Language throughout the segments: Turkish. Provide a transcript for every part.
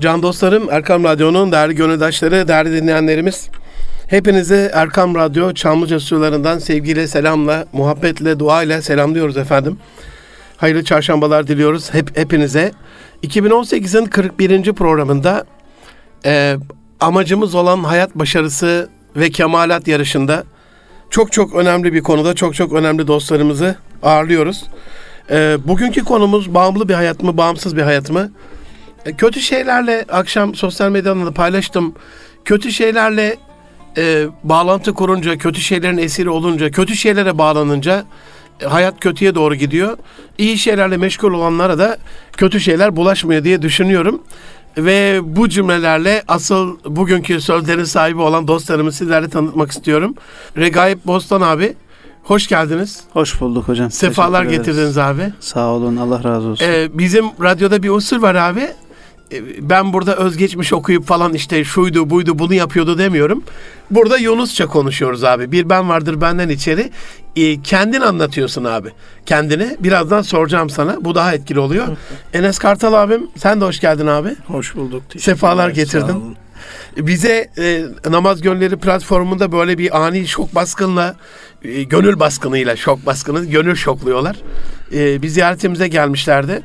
Can dostlarım, Erkam Radyo'nun değerli gönüldaşları, değerli dinleyenlerimiz. Hepinizi Erkam Radyo Çamlıca Sularından sevgiyle, selamla, muhabbetle, dua ile selamlıyoruz efendim. Hayırlı çarşambalar diliyoruz hep hepinize. 2018'in 41. programında e, amacımız olan hayat başarısı ve kemalat yarışında çok çok önemli bir konuda çok çok önemli dostlarımızı ağırlıyoruz. E, bugünkü konumuz bağımlı bir hayat mı, bağımsız bir hayat mı? E, kötü şeylerle akşam sosyal medyada da paylaştım. Kötü şeylerle e, bağlantı kurunca, kötü şeylerin esiri olunca, kötü şeylere bağlanınca e, hayat kötüye doğru gidiyor. İyi şeylerle meşgul olanlara da kötü şeyler bulaşmıyor diye düşünüyorum. Ve bu cümlelerle asıl bugünkü sözlerin sahibi olan dostlarımı sizlerle tanıtmak istiyorum. Regaip Bostan abi, hoş geldiniz. Hoş bulduk hocam. Sefalar getirdiniz abi. Sağ olun. Allah razı olsun. Ee, bizim radyoda bir usul var abi. Ee, Ben burada özgeçmiş okuyup falan işte şuydu buydu bunu yapıyordu demiyorum. Burada Yunusça konuşuyoruz abi. Bir ben vardır benden içeri. Ee, kendin anlatıyorsun abi. Kendini. Birazdan soracağım sana. Bu daha etkili oluyor. Enes Kartal abim sen de hoş geldin abi. Hoş bulduk. Sefalar getirdin. Bize e, Namaz Gönülleri platformunda böyle bir ani şok baskınla, e, gönül baskınıyla, şok baskını, gönül şokluyorlar. E, bir ziyaretimize gelmişlerdi.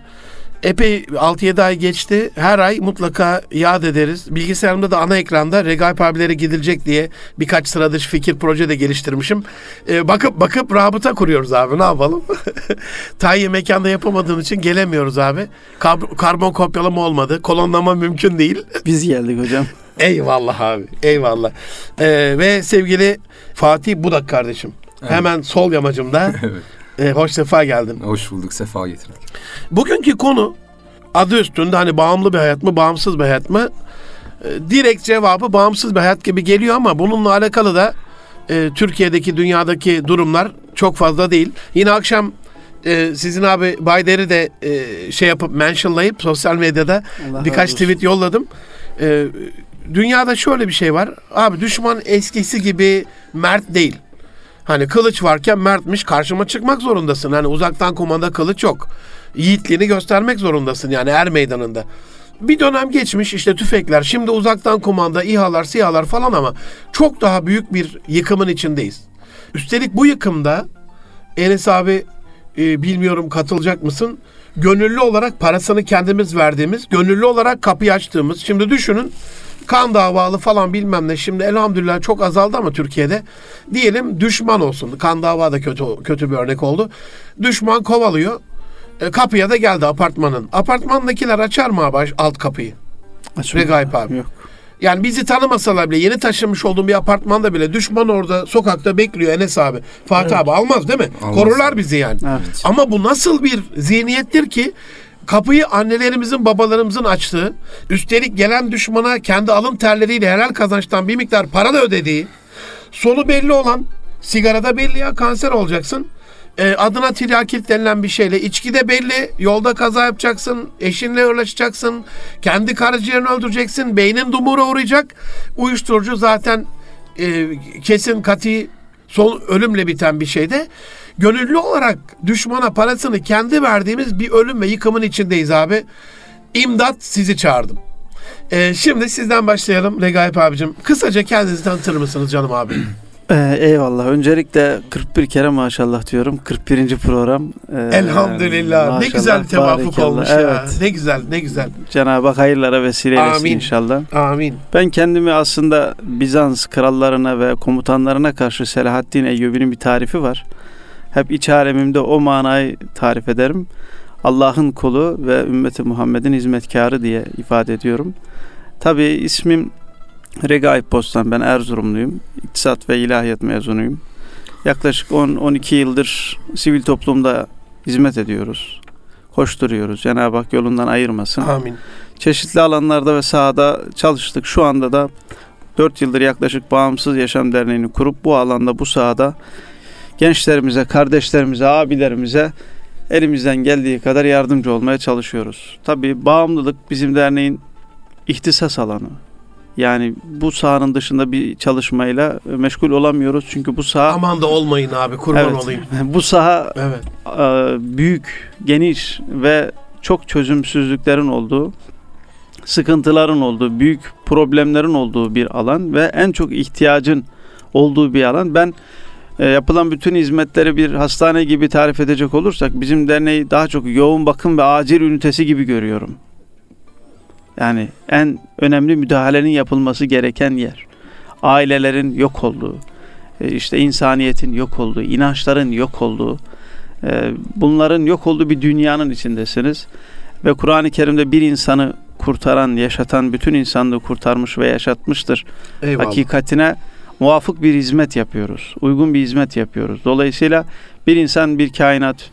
Epey 6-7 ay geçti. Her ay mutlaka yad ederiz. Bilgisayarımda da ana ekranda Regaip abilere gidilecek diye birkaç sıra dışı fikir proje de geliştirmişim. E, bakıp bakıp rabıta kuruyoruz abi ne yapalım. Tayyi mekanda yapamadığım için gelemiyoruz abi. Kab- karbon kopyalama olmadı. Kolonlama mümkün değil. Biz geldik hocam. Eyvallah abi. Eyvallah. Ee, ve sevgili Fatih Budak kardeşim. Evet. Hemen sol yamacımda. Evet. Ee, hoş sefa geldin. Hoş bulduk, sefa getirdik. Bugünkü konu adı üstünde hani bağımlı bir hayat mı, bağımsız bir hayat mı? Ee, direkt cevabı bağımsız bir hayat gibi geliyor ama bununla alakalı da e, Türkiye'deki, dünyadaki durumlar çok fazla değil. Yine akşam e, sizin abi Bayder'i de e, şey yapıp mentionlayıp sosyal medyada Allah birkaç olsun. tweet yolladım. Ee, dünyada şöyle bir şey var. Abi düşman eskisi gibi mert değil. Hani kılıç varken mertmiş karşıma çıkmak zorundasın. Hani uzaktan kumanda kılıç yok. Yiğitliğini göstermek zorundasın yani er meydanında. Bir dönem geçmiş işte tüfekler şimdi uzaktan kumanda İHA'lar SİHA'lar falan ama çok daha büyük bir yıkımın içindeyiz. Üstelik bu yıkımda Enes abi e, bilmiyorum katılacak mısın? Gönüllü olarak parasını kendimiz verdiğimiz, gönüllü olarak kapıyı açtığımız. Şimdi düşünün kan davalı falan bilmem ne. Şimdi elhamdülillah çok azaldı ama Türkiye'de. Diyelim düşman olsun. Kan dava da kötü kötü bir örnek oldu. Düşman kovalıyor. E, kapıya da geldi apartmanın. Apartmandakiler açar mı abi alt kapıyı? Açın. Regaip abi. Yok. Yani bizi tanımasalar bile yeni taşınmış olduğum bir apartmanda bile düşman orada sokakta bekliyor Enes abi. Fatih abi almaz değil mi? Almaz. Korurlar bizi yani. Evet. Ama bu nasıl bir zihniyettir ki kapıyı annelerimizin babalarımızın açtığı, üstelik gelen düşmana kendi alın terleriyle helal kazançtan bir miktar para da ödediği, sonu belli olan sigarada belli ya kanser olacaksın. E, adına tiryakil denilen bir şeyle içki de belli. Yolda kaza yapacaksın. Eşinle uğraşacaksın. Kendi karaciğerini öldüreceksin. Beynin dumura uğrayacak. Uyuşturucu zaten e, kesin kati son ölümle biten bir şeyde. Gönüllü olarak düşmana parasını kendi verdiğimiz bir ölüm ve yıkımın içindeyiz abi. İmdat sizi çağırdım. E, şimdi sizden başlayalım Regaip abicim. Kısaca kendinizi tanıtır mısınız canım abi? Ee, eyvallah. Öncelikle 41 kere maşallah diyorum. 41. program. Ee, Elhamdülillah. ne maşallah, güzel tevafuk olmuş ya. Evet. Ne güzel, ne güzel. Cenab-ı Hak hayırlara vesile eylesin Amin. inşallah. Amin. Ben kendimi aslında Bizans krallarına ve komutanlarına karşı Selahaddin Eyyubi'nin bir tarifi var. Hep iç alemimde o manayı tarif ederim. Allah'ın kulu ve ümmeti Muhammed'in hizmetkarı diye ifade ediyorum. Tabi ismim Regaip Bostan. Ben Erzurumluyum. İktisat ve ilahiyat mezunuyum. Yaklaşık 10-12 yıldır sivil toplumda hizmet ediyoruz. Koşturuyoruz. Cenab-ı Hak yolundan ayırmasın. Amin. Çeşitli alanlarda ve sahada çalıştık. Şu anda da 4 yıldır yaklaşık Bağımsız Yaşam Derneği'ni kurup bu alanda, bu sahada gençlerimize, kardeşlerimize, abilerimize elimizden geldiği kadar yardımcı olmaya çalışıyoruz. Tabii bağımlılık bizim derneğin ihtisas alanı. Yani bu sahanın dışında bir çalışmayla meşgul olamıyoruz. Çünkü bu saha Aman da olmayın abi kurban Evet. olayım. bu saha Evet. e, büyük, geniş ve çok çözümsüzlüklerin olduğu sıkıntıların olduğu, büyük problemlerin olduğu bir alan ve en çok ihtiyacın olduğu bir alan. Ben e, yapılan bütün hizmetleri bir hastane gibi tarif edecek olursak bizim derneği daha çok yoğun bakım ve acil ünitesi gibi görüyorum. Yani en önemli müdahalenin yapılması gereken yer. Ailelerin yok olduğu, e, işte insaniyetin yok olduğu, inançların yok olduğu, e, bunların yok olduğu bir dünyanın içindesiniz. Ve Kur'an-ı Kerim'de bir insanı kurtaran, yaşatan bütün insanlığı kurtarmış ve yaşatmıştır. Eyvallah. Hakikatine muvafık bir hizmet yapıyoruz. Uygun bir hizmet yapıyoruz. Dolayısıyla bir insan, bir kainat,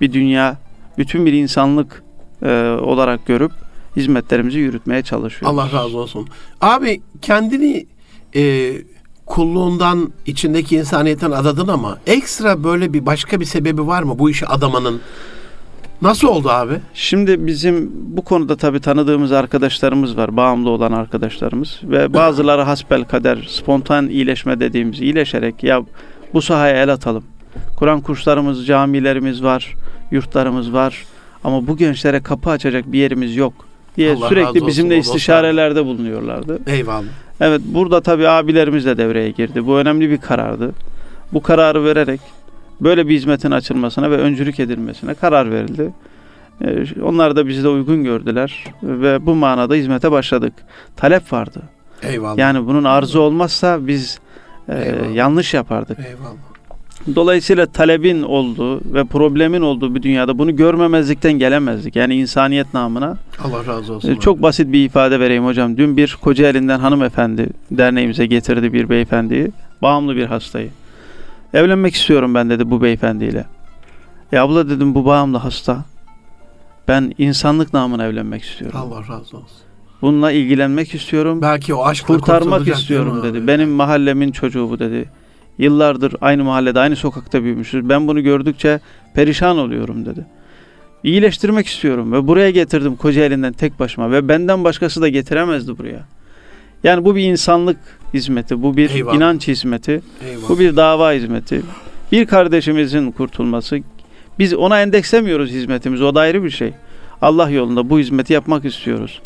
bir dünya, bütün bir insanlık e, olarak görüp hizmetlerimizi yürütmeye çalışıyoruz. Allah razı olsun. Abi kendini e, kulluğundan, içindeki insaniyetten adadın ama ekstra böyle bir başka bir sebebi var mı bu işi adamanın? Nasıl oldu abi? Şimdi bizim bu konuda tabii tanıdığımız arkadaşlarımız var. Bağımlı olan arkadaşlarımız. Ve bazıları hasbel kader, spontan iyileşme dediğimiz iyileşerek ya bu sahaya el atalım. Kur'an kurslarımız, camilerimiz var, yurtlarımız var. Ama bu gençlere kapı açacak bir yerimiz yok diye Allah sürekli bizimle o dostlar. istişarelerde bulunuyorlardı. Eyvallah. Evet burada tabii abilerimiz de devreye girdi. Bu önemli bir karardı. Bu kararı vererek böyle bir hizmetin açılmasına ve öncülük edilmesine karar verildi. Ee, Onlar da bizi de uygun gördüler ve bu manada hizmete başladık. Talep vardı. Eyvallah. Yani bunun arzu olmazsa biz e, yanlış yapardık. Eyvallah. Dolayısıyla talebin olduğu ve problemin olduğu bir dünyada bunu görmemezlikten gelemezdik. Yani insaniyet namına Allah razı olsun. abi. Çok basit bir ifade vereyim hocam. Dün bir Kocaeli'nden hanımefendi derneğimize getirdi bir beyefendiyi. Bağımlı bir hastayı. Evlenmek istiyorum ben dedi bu beyefendiyle. Ya abla dedim bu bağımlı hasta. Ben insanlık namına evlenmek istiyorum. Allah razı olsun. Bununla ilgilenmek istiyorum. Belki o aşkla kurtarmak istiyorum dedi. abi? Benim mahallemin çocuğu bu dedi. Yıllardır aynı mahallede, aynı sokakta büyümüşüz. Ben bunu gördükçe perişan oluyorum dedi. İyileştirmek istiyorum ve buraya getirdim Kocaeli'nden tek başıma ve benden başkası da getiremezdi buraya. Yani bu bir insanlık hizmeti, bu bir Eyvallah. inanç hizmeti, Eyvallah. bu bir dava hizmeti. Bir kardeşimizin kurtulması, biz ona endekslemiyoruz hizmetimizi, o da ayrı bir şey. Allah yolunda bu hizmeti yapmak istiyoruz.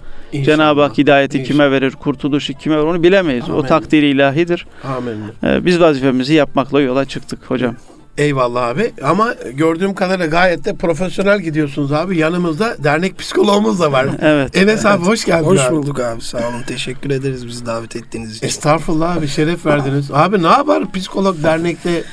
Cenab-ı Hak hidayeti İnşallah. kime verir, kurtuluşu kime verir onu bilemeyiz. O Amin. takdiri ilahidir. Amin. Ee, biz vazifemizi yapmakla yola çıktık hocam. Eyvallah abi. Ama gördüğüm kadarıyla gayet de profesyonel gidiyorsunuz abi. Yanımızda dernek psikologumuz da var. Evet. Enes abi hoş geldin Hoş abi. bulduk abi. Sağ olun. Teşekkür ederiz bizi davet ettiğiniz için. Estağfurullah abi şeref verdiniz. Abi ne yapar psikolog dernekte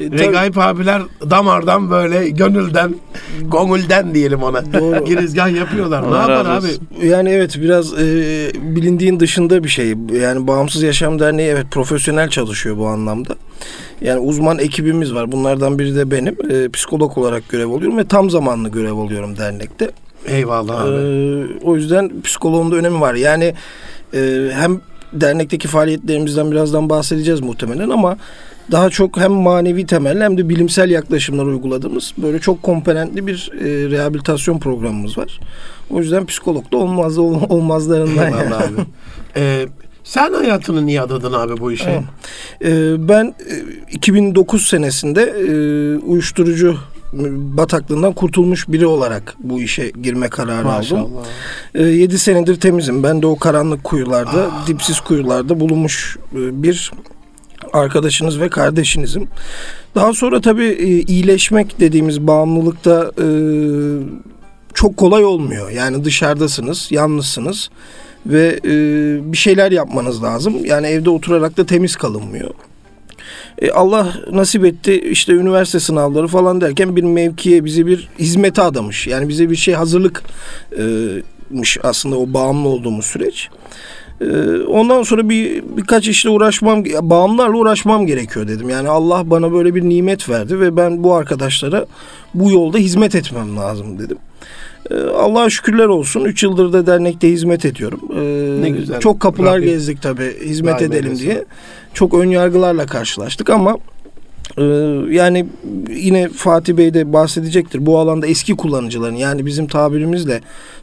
E, Regaip abiler damardan böyle gönülden, gongulden diyelim ona. Doğru. Girizgah yapıyorlar. ne yapar abi? yani evet biraz e, bilindiğin dışında bir şey. Yani Bağımsız Yaşam Derneği evet profesyonel çalışıyor bu anlamda. Yani uzman ekibimiz var. Bunlardan biri de benim. E, psikolog olarak görev alıyorum ve tam zamanlı görev alıyorum dernekte. Eyvallah abi. Ee, o yüzden psikoloğun da önemi var. Yani e, hem dernekteki faaliyetlerimizden birazdan bahsedeceğiz muhtemelen ama daha çok hem manevi temelli hem de bilimsel yaklaşımlar uyguladığımız böyle çok komponentli bir e, rehabilitasyon programımız var. O yüzden psikolog da olmaz olmazlarından. yani. Abi. Ee, sen hayatını niye adadın abi bu işe? Evet. Ee, ben e, 2009 senesinde e, uyuşturucu bataklığından kurtulmuş biri olarak bu işe girme kararı aldım. Maşallah. 7 senedir temizim. Ben de o karanlık kuyularda, Ah. dipsiz kuyularda bulunmuş e, bir arkadaşınız ve kardeşinizim. Daha sonra tabii e, iyileşmek dediğimiz bağımlılıkta e, çok kolay olmuyor. Yani dışarıdasınız, yalnızsınız ve e, bir şeyler yapmanız lazım. Yani evde oturarak da temiz kalınmıyor. Allah nasip etti işte üniversite sınavları falan derken bir mevkiye bizi bir hizmete adamış. Yani bize bir şey hazırlık e, mış aslında o bağımlı olduğumuz süreç. E, ondan sonra bir birkaç işle uğraşmam, bağımlarla uğraşmam gerekiyor dedim. Yani Allah bana böyle bir nimet verdi ve ben bu arkadaşlara bu yolda hizmet etmem lazım dedim. E, Allah'a şükürler olsun. 3 yıldır da dernekte hizmet ediyorum. E, Ne güzel. Çok kapılar Rabbim gezdik tabii hizmet daim edelim eylesin. diye. Çok ön yargılarla karşılaştık ama ee, yani yine Fatih Bey de bahsedecektir. Bu alanda eski kullanıcıların yani bizim tabirimizle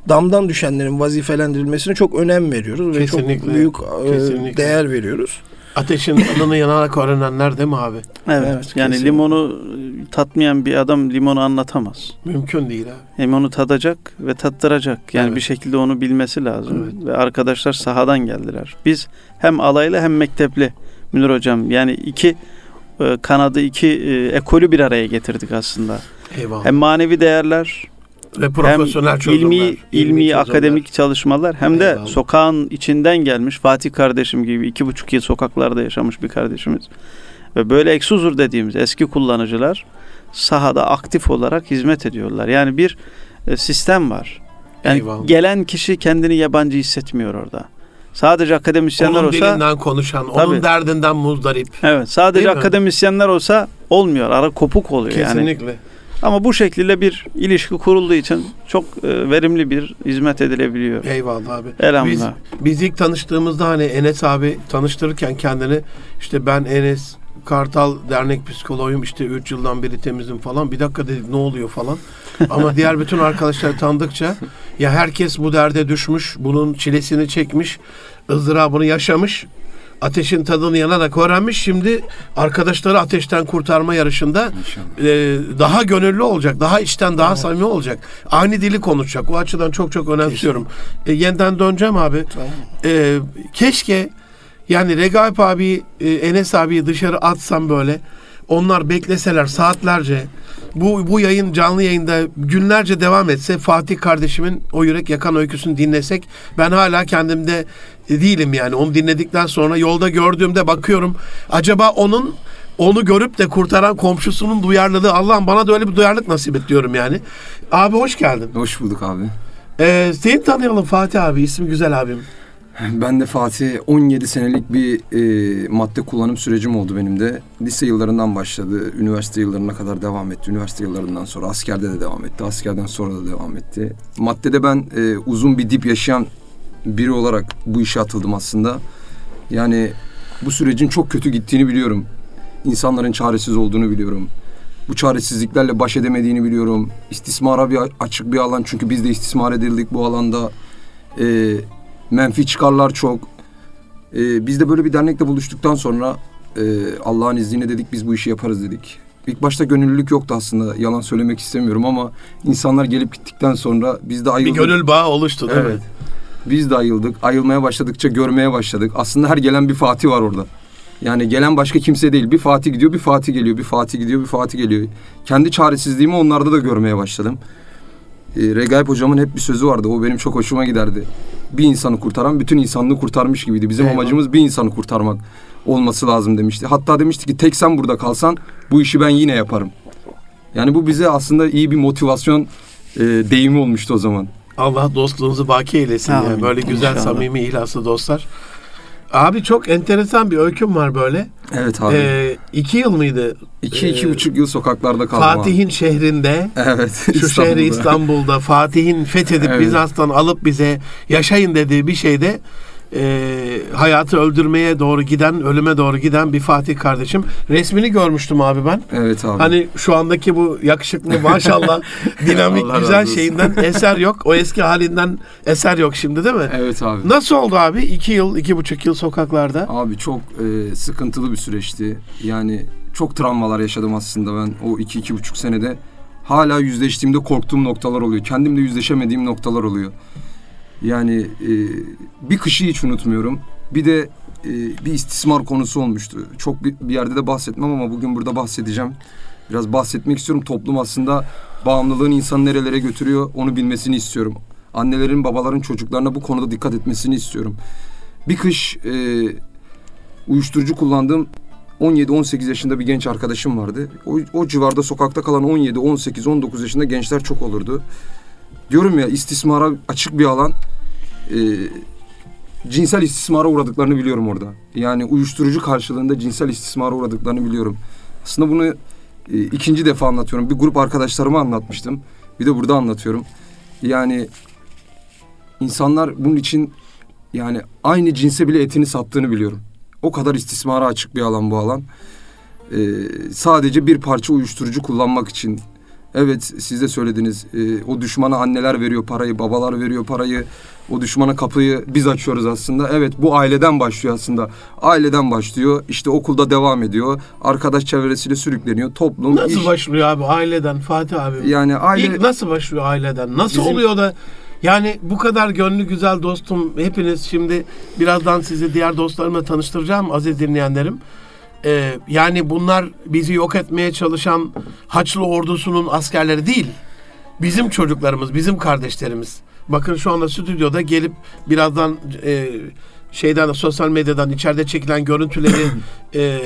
damdan düşenlerin vazifelendirilmesine çok önem veriyoruz ve Kesinlikle, çok büyük e, kesinlikle. değer veriyoruz. Ateşin tadını yanarak öğrenenler değil mi abi? Evet. Evet, yani kesinlikle. limonu tatmayan bir adam limonu anlatamaz. Mümkün değil abi. Limonu tadacak ve tattıracak. Yani Evet. bir şekilde onu bilmesi lazım. Evet. Ve arkadaşlar sahadan geldiler. Biz hem alaylı hem mektepli Münir hocam yani iki kanadı iki e, ekolü bir araya getirdik aslında. Eyvallah. Hem manevi değerler Ve profesyonel hem çözümler. ilmi ilmi akademik çalışmalar hem de Eyvallah. sokağın içinden gelmiş Fatih kardeşim gibi iki buçuk yıl sokaklarda yaşamış bir kardeşimiz ve böyle eksi huzur dediğimiz eski kullanıcılar sahada aktif olarak hizmet ediyorlar. Yani bir e, sistem var. Yani Eyvallah. gelen kişi kendini yabancı hissetmiyor orada. Sadece akademisyenler Onun olsa dilinden konuşan, onun Tabii. derdinden muzdarip. evet sadece Değil mi? akademisyenler olsa olmuyor. Ara kopuk oluyor yani. Kesinlikle. Ama bu şekilde bir ilişki kurulduğu için çok e, verimli bir hizmet edilebiliyor. Eyvallah abi. Elhamdülillah. Biz ilk tanıştığımızda hani Enes abi tanıştırırken kendini işte ben Enes Kartal dernek psikoloğuyum işte 3 yıldan beri temizim falan. Bir dakika dedik ne oluyor falan. Ama diğer bütün arkadaşlar tanıdıkça ya herkes bu derde düşmüş, bunun çilesini çekmiş, ızdırabını yaşamış. Ateşin tadını yanarak öğrenmiş. Şimdi arkadaşları ateşten kurtarma yarışında e, daha gönüllü olacak, daha içten, daha samimi olacak. Aynı dili konuşacak. O açıdan çok çok önemsiyorum. E, yeniden döneceğim abi. Tamam. E, keşke yani Regaip abi, e, Enes abiyi dışarı atsam böyle. Onlar bekleseler saatlerce. Bu bu yayın canlı yayında günlerce devam etse Fatih kardeşimin o yürek yakan öyküsünü dinlesek ben hala kendimde değilim yani. Onu dinledikten sonra yolda gördüğümde bakıyorum acaba onun onu görüp de kurtaran komşusunun duyarlılığı Allah'ım bana da öyle bir duyarlılık nasip et diyorum yani. Abi hoş geldin. Hoş bulduk abi. Ee, seni tanıyalım Fatih abi. ismi güzel abim. Ben de Fatih 17 senelik bir e, madde kullanım sürecim oldu benim de. Lise yıllarından başladı. Üniversite yıllarına kadar devam etti. Üniversite yıllarından sonra askerde de devam etti. Askerden sonra da devam etti. Maddede ben e, uzun bir dip yaşayan biri olarak bu işe atıldım aslında. Yani bu sürecin çok kötü gittiğini biliyorum. İnsanların çaresiz olduğunu biliyorum. Bu çaresizliklerle baş edemediğini biliyorum. İstismara bir açık bir alan çünkü biz de istismar edildik bu alanda. Ee, menfi çıkarlar çok. Ee, biz de böyle bir dernekle buluştuktan sonra e, Allah'ın izniyle dedik biz bu işi yaparız dedik. İlk başta gönüllülük yoktu aslında yalan söylemek istemiyorum ama insanlar gelip gittikten sonra biz de Bir ayıldık. gönül bağı oluştu değil Evet. mi? Biz de ayıldık. Ayılmaya başladıkça görmeye başladık. Aslında her gelen bir Fatih var orada. Yani gelen başka kimse değil. Bir Fatih gidiyor, bir Fatih geliyor, bir Fatih gidiyor, bir Fatih geliyor. Kendi çaresizliğimi onlarda da görmeye başladım. E, Regaip hocamın hep bir sözü vardı. O benim çok hoşuma giderdi. Bir insanı kurtaran bütün insanlığı kurtarmış gibiydi. Bizim Eyvallah. amacımız bir insanı kurtarmak olması lazım demişti. Hatta demişti ki tek sen burada kalsan bu işi ben yine yaparım. Yani bu bize aslında iyi bir motivasyon e, deyimi olmuştu o zaman. Allah dostluğunuzu baki eylesin Amin. ya. Böyle güzel, İnşallah. samimi, ihlaslı dostlar. Abi çok enteresan bir öyküm var böyle. Evet abi. Ee, iki yıl mıydı? İki, Ee, iki buçuk yıl sokaklarda kaldım abi. Fatih'in şehrinde, Evet. şu şehri İstanbul'da Fatih'in fethedip Evet. Bizans'tan alıp bize yaşayın dediği bir şeyde e, hayatı öldürmeye doğru giden, ölüme doğru giden bir Fatih kardeşim. Resmini görmüştüm abi ben. Evet abi. Hani şu andaki bu yakışıklı maşallah dinamik Allah güzel şeyinden eser yok. O eski halinden eser yok şimdi değil mi? Evet abi. Nasıl oldu abi? İki yıl, iki buçuk yıl sokaklarda. Abi çok e, sıkıntılı bir süreçti. Yani çok travmalar yaşadım aslında ben o iki, iki buçuk senede. Hala yüzleştiğimde korktuğum noktalar oluyor. Kendimle yüzleşemediğim noktalar oluyor. Yani e, bir kışı hiç unutmuyorum. Bir de e, bir istismar konusu olmuştu. Çok bir, bir yerde de bahsetmem ama bugün burada bahsedeceğim. Biraz bahsetmek istiyorum. Toplum aslında bağımlılığın insanı nerelere götürüyor onu bilmesini istiyorum. Annelerin, babaların çocuklarına bu konuda dikkat etmesini istiyorum. Bir kış e, uyuşturucu kullandığım 17-18 yaşında bir genç arkadaşım vardı. O, o civarda sokakta kalan 17, 18, 19 yaşında gençler çok olurdu. Diyorum ya istismara açık bir alan. e, cinsel istismara uğradıklarını biliyorum orada. Yani uyuşturucu karşılığında cinsel istismara uğradıklarını biliyorum. Aslında bunu e, ikinci defa anlatıyorum. Bir grup arkadaşlarıma anlatmıştım. Bir de burada anlatıyorum. Yani insanlar bunun için yani aynı cinse bile etini sattığını biliyorum. O kadar istismara açık bir alan bu alan. Ee, sadece bir parça uyuşturucu kullanmak için Evet siz de söylediniz. Ee, o düşmana anneler veriyor parayı, babalar veriyor parayı. O düşmana kapıyı biz açıyoruz aslında. Evet bu aileden başlıyor aslında. Aileden başlıyor. İşte okulda devam ediyor. Arkadaş çevresiyle sürükleniyor. Toplum, Nasıl iş. başlıyor abi aileden Fatih abi? Yani aile İlk nasıl başlıyor aileden? Nasıl Bizim- oluyor da yani bu kadar gönlü güzel dostum hepiniz şimdi birazdan sizi diğer dostlarımla tanıştıracağım aziz dinleyenlerim. Ee, yani bunlar bizi yok etmeye çalışan Haçlı ordusunun askerleri değil. Bizim çocuklarımız, bizim kardeşlerimiz. Bakın şu anda stüdyoda gelip birazdan e, şeyden sosyal medyadan içeride çekilen görüntüleri e,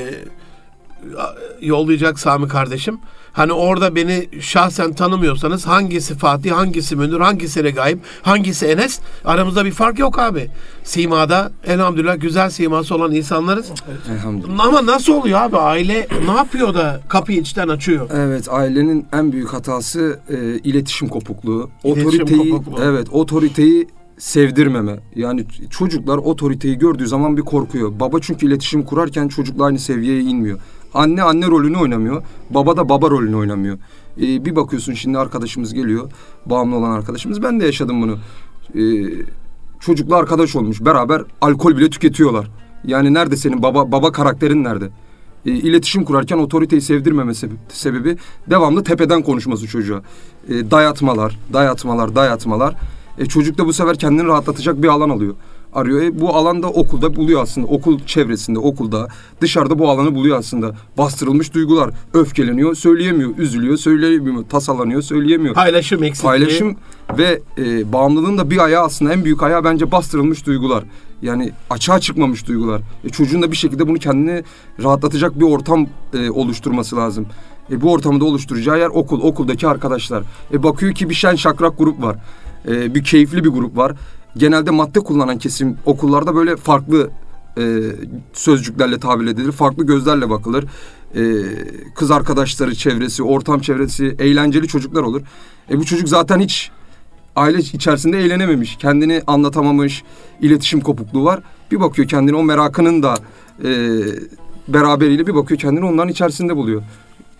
yollayacak Sami kardeşim. Hani orada beni şahsen tanımıyorsanız hangisi Fatih, hangisi Münir, hangisi Regaip, hangisi Enes aramızda bir fark yok abi. Simada elhamdülillah güzel siması olan insanlarız. elhamdülillah. Ama nasıl oluyor abi aile ne yapıyor da kapıyı içten açıyor? Evet ailenin en büyük hatası e, iletişim kopukluğu. İletişim otoriteyi kopukluğu. evet otoriteyi sevdirmeme. Yani çocuklar otoriteyi gördüğü zaman bir korkuyor. Baba çünkü iletişim kurarken çocukla aynı seviyeye inmiyor. Anne anne rolünü oynamıyor. Baba da baba rolünü oynamıyor. E, bir bakıyorsun şimdi arkadaşımız geliyor. Bağımlı olan arkadaşımız. Ben de yaşadım bunu. E, çocukla arkadaş olmuş. Beraber alkol bile tüketiyorlar. Yani nerede senin baba baba karakterin nerede? E, iletişim kurarken otoriteyi sevdirmeme sebebi, sebebi devamlı tepeden konuşması çocuğa. E, dayatmalar, dayatmalar, dayatmalar. E, çocuk da bu sefer kendini rahatlatacak bir alan alıyor. Arıyor. E, bu alanda okulda buluyor aslında. Okul çevresinde, okulda, dışarıda bu alanı buluyor aslında. Bastırılmış duygular. Öfkeleniyor, söyleyemiyor. Üzülüyor, söyleyemiyor. Tasalanıyor, söyleyemiyor. Paylaşım eksikliği. Paylaşım ve e, bağımlılığın da bir ayağı aslında en büyük ayağı bence bastırılmış duygular. Yani açığa çıkmamış duygular. E, çocuğun da bir şekilde bunu kendini rahatlatacak bir ortam e, oluşturması lazım. E, bu ortamı da oluşturacağı yer okul, okuldaki arkadaşlar. E, bakıyor ki bir şen şakrak grup var. E, bir keyifli bir grup var. Genelde madde kullanan kesim okullarda böyle farklı e, sözcüklerle tabir edilir. Farklı gözlerle bakılır. E, kız arkadaşları çevresi, ortam çevresi, eğlenceli çocuklar olur. E bu çocuk zaten hiç aile içerisinde eğlenememiş. Kendini anlatamamış, iletişim kopukluğu var. Bir bakıyor kendini o merakının da e, beraberiyle bir bakıyor kendini onların içerisinde buluyor.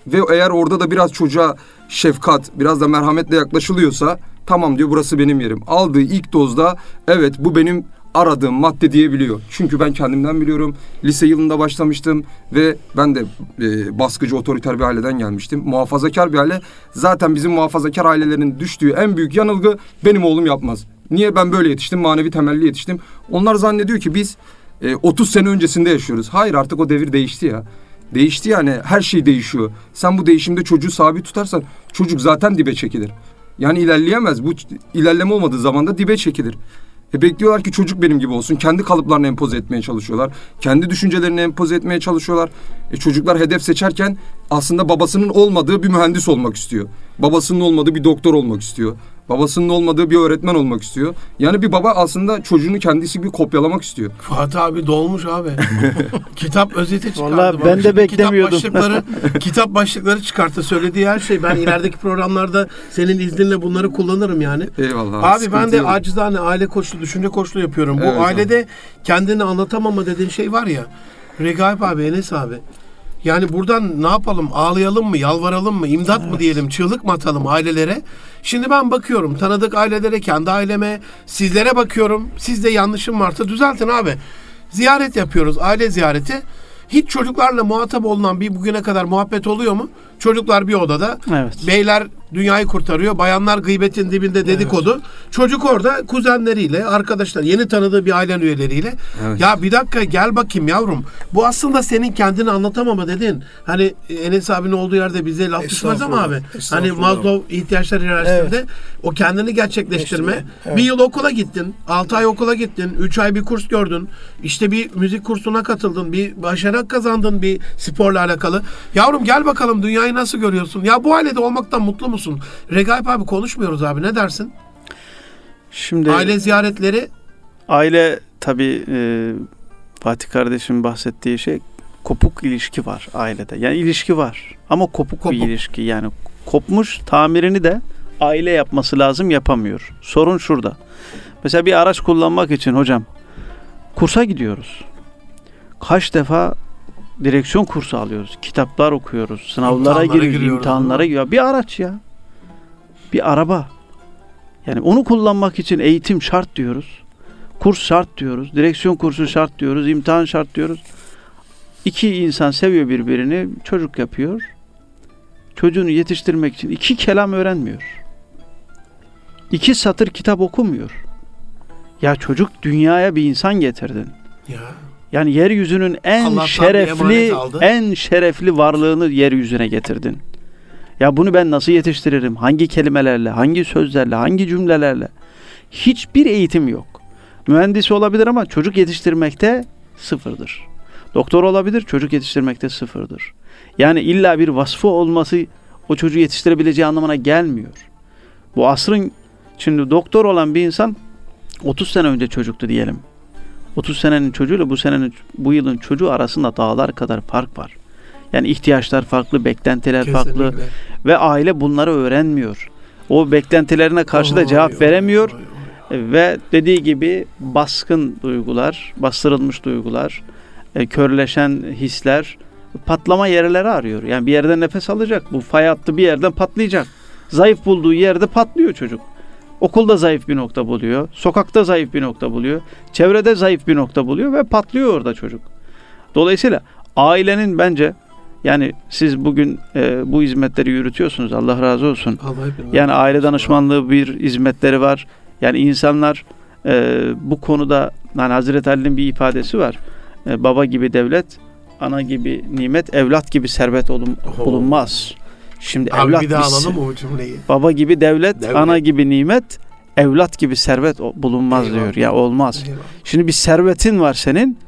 Ve eğer orada da biraz çocuğa şefkat, biraz da merhametle yaklaşılıyorsa tamam diyor burası benim yerim. Aldığı ilk dozda evet bu benim aradığım madde diyebiliyor. Çünkü ben kendimden biliyorum. Lise yılında başlamıştım ve ben de e, baskıcı otoriter bir aileden gelmiştim. Muhafazakar bir aile. Zaten bizim muhafazakar ailelerin düştüğü en büyük yanılgı benim oğlum yapmaz. Niye ben böyle yetiştim? Manevi temelli yetiştim. Onlar zannediyor ki biz e, 30 sene öncesinde yaşıyoruz. Hayır artık o devir değişti ya. Değişti yani her şey değişiyor. Sen bu değişimde çocuğu sabit tutarsan çocuk zaten dibe çekilir. Yani ilerleyemez. Bu ilerleme olmadığı zaman da dibe çekilir. E bekliyorlar ki çocuk benim gibi olsun. Kendi kalıplarını empoze etmeye çalışıyorlar. Kendi düşüncelerini empoze etmeye çalışıyorlar. E çocuklar hedef seçerken aslında babasının olmadığı bir mühendis olmak istiyor. Babasının olmadığı bir doktor olmak istiyor. Babasının olmadığı bir öğretmen olmak istiyor. Yani bir baba aslında çocuğunu kendisi gibi kopyalamak istiyor. Fatih abi dolmuş abi. kitap özeti çıkardı. Vallahi ben de beklemiyordum. Kitap başlıkları, kitap başlıkları çıkarttı. Söylediği her şey. Ben ilerideki programlarda senin izninle bunları kullanırım yani. Eyvallah. Abi ben de yok. acizane aile koçluğu, düşünce koçluğu yapıyorum. Bu Evet abi. ailede kendini anlatamama dediğin şey var ya. Regaip abi, Enes abi. Yani buradan ne yapalım? Ağlayalım mı? Yalvaralım mı? imdat mı diyelim? Çığlık mı atalım ailelere? Şimdi ben bakıyorum tanıdık ailelere, kendi aileme, sizlere bakıyorum. Sizde yanlışım varsa düzeltin abi. Ziyaret yapıyoruz, aile ziyareti. Hiç çocuklarla muhatap olunan bir bugüne kadar muhabbet oluyor mu? Çocuklar bir odada, Evet. Beyler dünyayı kurtarıyor. Bayanlar gıybetin dibinde dedikodu. Çocuk orada kuzenleriyle, arkadaşlar, yeni tanıdığı bir ailen üyeleriyle. Evet. Ya bir dakika gel bakayım yavrum. Bu aslında senin kendini anlatamama dedin. Hani Enes abinin olduğu yerde bize laf düşmez ama abi. Hani. Maslow ihtiyaçlar hiyerarşisinde o kendini gerçekleştirme. Geçtirme, evet. Bir yıl okula gittin. Altı ay okula gittin. Üç ay bir kurs gördün. İşte bir müzik kursuna katıldın. Bir başarı kazandın bir sporla alakalı. Yavrum gel bakalım dünyayı nasıl görüyorsun? Ya bu ailede olmaktan mutlu musun? Regaip abi konuşmuyoruz abi ne dersin? Şimdi Aile ziyaretleri Aile tabii e, Fatih kardeşim bahsettiği şey kopuk ilişki var ailede. Yani ilişki var ama kopuk, Kopuk. bir ilişki. Yani kopmuş tamirini de aile yapması lazım yapamıyor. Sorun şurada. Mesela bir araç kullanmak için hocam kursa gidiyoruz. Kaç defa direksiyon kursu alıyoruz. Kitaplar okuyoruz. Sınavlara giriyoruz. giriyoruz, imtihanlara değil giriyor. Bir araç ya. bir araba. Yani onu kullanmak için eğitim şart diyoruz. Kurs şart diyoruz. Direksiyon kursu şart diyoruz. imtihan şart diyoruz. İki insan seviyor birbirini. Çocuk yapıyor. Çocuğunu yetiştirmek için iki kelam öğrenmiyor. İki satır kitap okumuyor. Ya çocuk dünyaya bir insan getirdin. Ya. Yani yeryüzünün en Allah'tan şerefli en şerefli varlığını yeryüzüne getirdin. Ya bunu ben nasıl yetiştiririm? Hangi kelimelerle, hangi sözlerle, hangi cümlelerle? Hiçbir eğitim yok. Mühendis olabilir ama çocuk yetiştirmekte sıfırdır. Doktor olabilir, çocuk yetiştirmekte sıfırdır. Yani illa bir vasfı olması o çocuğu yetiştirebileceği anlamına gelmiyor. Bu asrın şimdi doktor olan bir insan 30 sene önce çocuktu diyelim. 30 senenin çocuğuyla bu senenin bu yılın çocuğu arasında dağlar kadar fark var. Yani ihtiyaçlar farklı, beklentiler farklı Kesinlikle. ve aile bunları öğrenmiyor. O beklentilerine karşı da Oy, cevap oy, veremiyor oy, oy. ve dediği gibi baskın duygular, bastırılmış duygular, e, körleşen hisler patlama yerleri arıyor. Yani bir yerden nefes alacak. Bu fay hattı bir yerden patlayacak. Zayıf bulduğu yerde patlıyor çocuk. Okulda zayıf bir nokta buluyor. Sokakta zayıf bir nokta buluyor. Çevrede zayıf bir nokta buluyor ve patlıyor orada çocuk. Dolayısıyla ailenin bence yani siz bugün e, bu hizmetleri yürütüyorsunuz. Allah razı olsun. Allah Yani aile danışmanlığı bir hizmetleri var. Yani insanlar e, bu konuda yani Hazreti Ali'nin bir ifadesi var. E, baba gibi devlet, ana gibi nimet, evlat gibi servet olun, bulunmaz. Şimdi Abi evlat bir daha biz- alalım o cümleyi? Baba gibi devlet, Devlet. ana gibi nimet, evlat gibi servet bulunmaz Eyvallah. diyor. Ya olmaz. Eyvallah. Şimdi bir servetin var senin.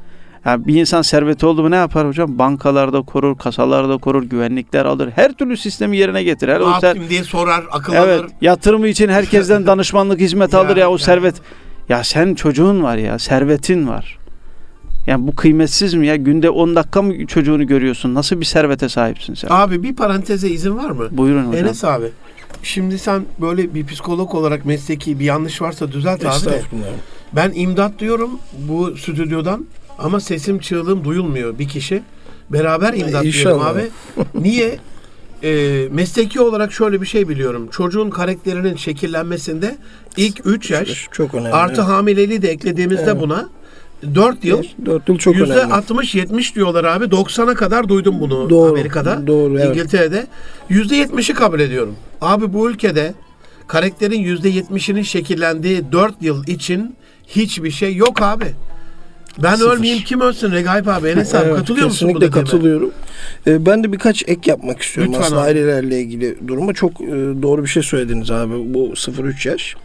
Yani bir insan serveti oldu mu ne yapar hocam? Bankalarda korur, kasalarda korur, güvenlikler alır. Her türlü sistemi yerine getirir. Ne O ser- diye sorar, akıl Evet, alır. yatırımı için herkesten danışmanlık hizmet Ya, alır ya o ya. servet. Ya sen çocuğun var ya, servetin var. Yani bu kıymetsiz mi ya? Günde 10 dakika mı çocuğunu görüyorsun? Nasıl bir servete sahipsin sen? Abi bir paranteze izin var mı? Buyurun hocam. Enes abi. Şimdi sen böyle bir psikolog olarak mesleki bir yanlış varsa düzelt abi de. Estağfurullah. Ben imdat diyorum bu stüdyodan ama sesim çığlığım duyulmuyor bir kişi. Beraber imdat diyorum İnşallah. abi. Niye? Ee, mesleki olarak şöyle bir şey biliyorum. Çocuğun karakterinin şekillenmesinde ilk 3 yaş Çok önemli. artı hamileliği de eklediğimizde Evet. buna 4 yıl 4 yıl çok Yüzde önemli. 60-70 diyorlar abi. 90'a kadar duydum bunu Doğru. Amerika'da. Doğru evet. İngiltere'de. Yüzde 70'i kabul ediyorum. Abi bu ülkede karakterin yüzde 70'inin şekillendiği 4 yıl için hiçbir şey yok abi. Ben Sıfır. ölmeyeyim kim ölsün Regaip abi Enes abi Evet, katılıyor musun bu dediğime? katılıyorum. Ee, ben de birkaç ek yapmak istiyorum Lütfen aslında abi. ailelerle ilgili duruma. Çok e, doğru bir şey söylediniz abi. Bu 0-3 yaş.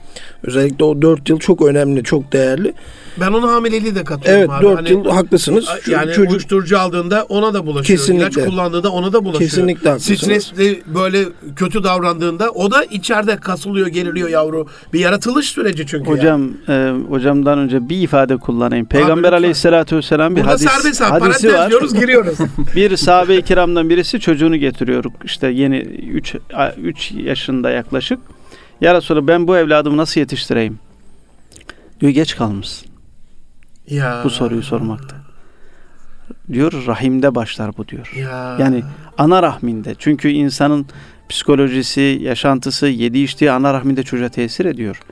Özellikle o 4 yıl çok önemli, çok değerli. Ben ona hamileliği de katılıyorum Evet abi. 4 Hani, yıl haklısınız. Yani çocuk uyuşturucu aldığında ona da bulaşıyor. Kesinlikle. İlaç kullandığında ona da bulaşıyor. Kesinlikle haklısınız. Stresli böyle kötü davrandığında o da içeride kasılıyor, geriliyor yavru. Bir yaratılış süreci çünkü. Hocam, e, hocamdan önce bir ifade kullanayım. Peygamber lütfen. Aleyhisselatü Vesselam bir Burada hadis, serbest abi. hadisi Parantez var. diyoruz giriyoruz. bir sahabe-i kiramdan birisi çocuğunu getiriyor. İşte yeni 3 3 yaşında yaklaşık. Ya Resulallah ben bu evladımı nasıl yetiştireyim? Diyor geç kalmışsın ya. bu soruyu sormakta. Diyor rahimde başlar bu diyor. Ya. Yani ana rahminde. Çünkü insanın psikolojisi, yaşantısı, yedi içtiği ana rahminde çocuğa tesir ediyor.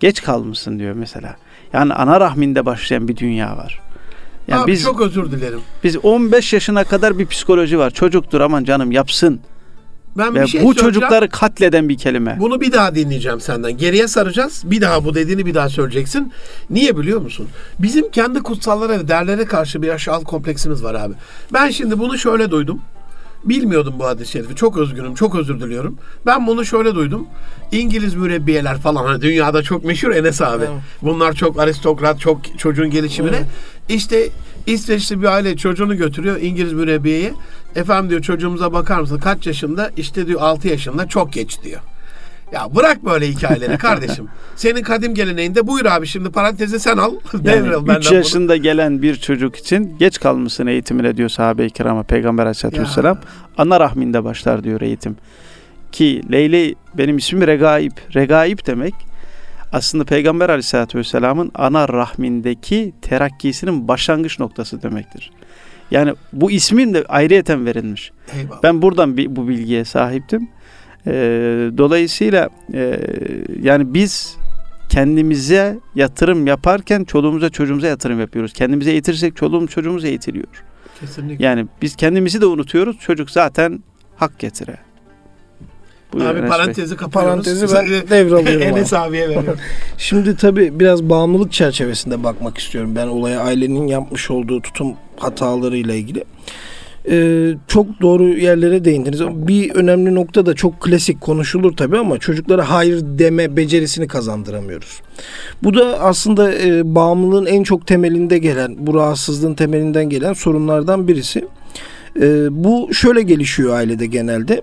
Geç kalmışsın diyor mesela. Yani ana rahminde başlayan bir dünya var. Yani Abi biz çok özür dilerim. biz 15 yaşına kadar bir psikoloji var. Çocuktur aman canım yapsın. Ben Ve bir şey bu çocukları katleden bir kelime. Bunu bir daha dinleyeceğim senden. Geriye saracağız. Bir daha bu dediğini bir daha söyleyeceksin. Niye biliyor musun? Bizim kendi kutsallara ve değerlere karşı bir aşağılık kompleksimiz var abi. Ben şimdi bunu şöyle duydum. Bilmiyordum bu hadis-i şerifi. Çok özgünüm, çok özür diliyorum. Ben bunu şöyle duydum. İngiliz mürebbiyeler falan hani dünyada çok meşhur Enes abi. Evet. Bunlar çok aristokrat, çok çocuğun gelişimine. İşte İsveçli bir aile çocuğunu götürüyor İngiliz mürebbiyeye. Efendim diyor çocuğumuza bakar mısın? Kaç yaşında? İşte diyor 6 yaşında. Çok geç diyor. Ya bırak böyle hikayeleri kardeşim. Senin kadim geleneğinde buyur abi şimdi parantezi sen al. Yani benden 3 bunu. yaşında gelen bir çocuk için geç kalmışsın eğitimine diyor sahabe-i kirama Peygamber Aleyhisselatü Ya. Vesselam. Ana rahminde başlar diyor eğitim. Ki Leyli benim ismim Regaib. Regaib demek aslında Peygamber Aleyhisselatü Vesselam'ın ana rahmindeki terakkisinin başlangıç noktası demektir. Yani bu ismin de ayrıyeten verilmiş. Eyvallah. Ben buradan bir, bu bilgiye sahiptim. E, dolayısıyla e, yani biz kendimize yatırım yaparken çoluğumuza çocuğumuza yatırım yapıyoruz. Kendimize eğitirsek çoluğumuz çocuğumuz eğitiliyor. Kesinlikle. Yani biz kendimizi de unutuyoruz. Çocuk zaten hak getire. Buyurun Abi Enes Bey. parantezi kapatıyoruz. Parantezi ben devralıyorum abi. Enes abiye veriyorum. Şimdi tabii biraz bağımlılık çerçevesinde bakmak istiyorum ben olaya ailenin yapmış olduğu tutum hatalarıyla ilgili. Ee, çok doğru yerlere değindiniz. Bir önemli nokta da çok klasik konuşulur tabii ama çocuklara hayır deme becerisini kazandıramıyoruz. Bu da aslında e, bağımlılığın en çok temelinde gelen, bu rahatsızlığın temelinden gelen sorunlardan birisi. Ee, bu şöyle gelişiyor ailede genelde.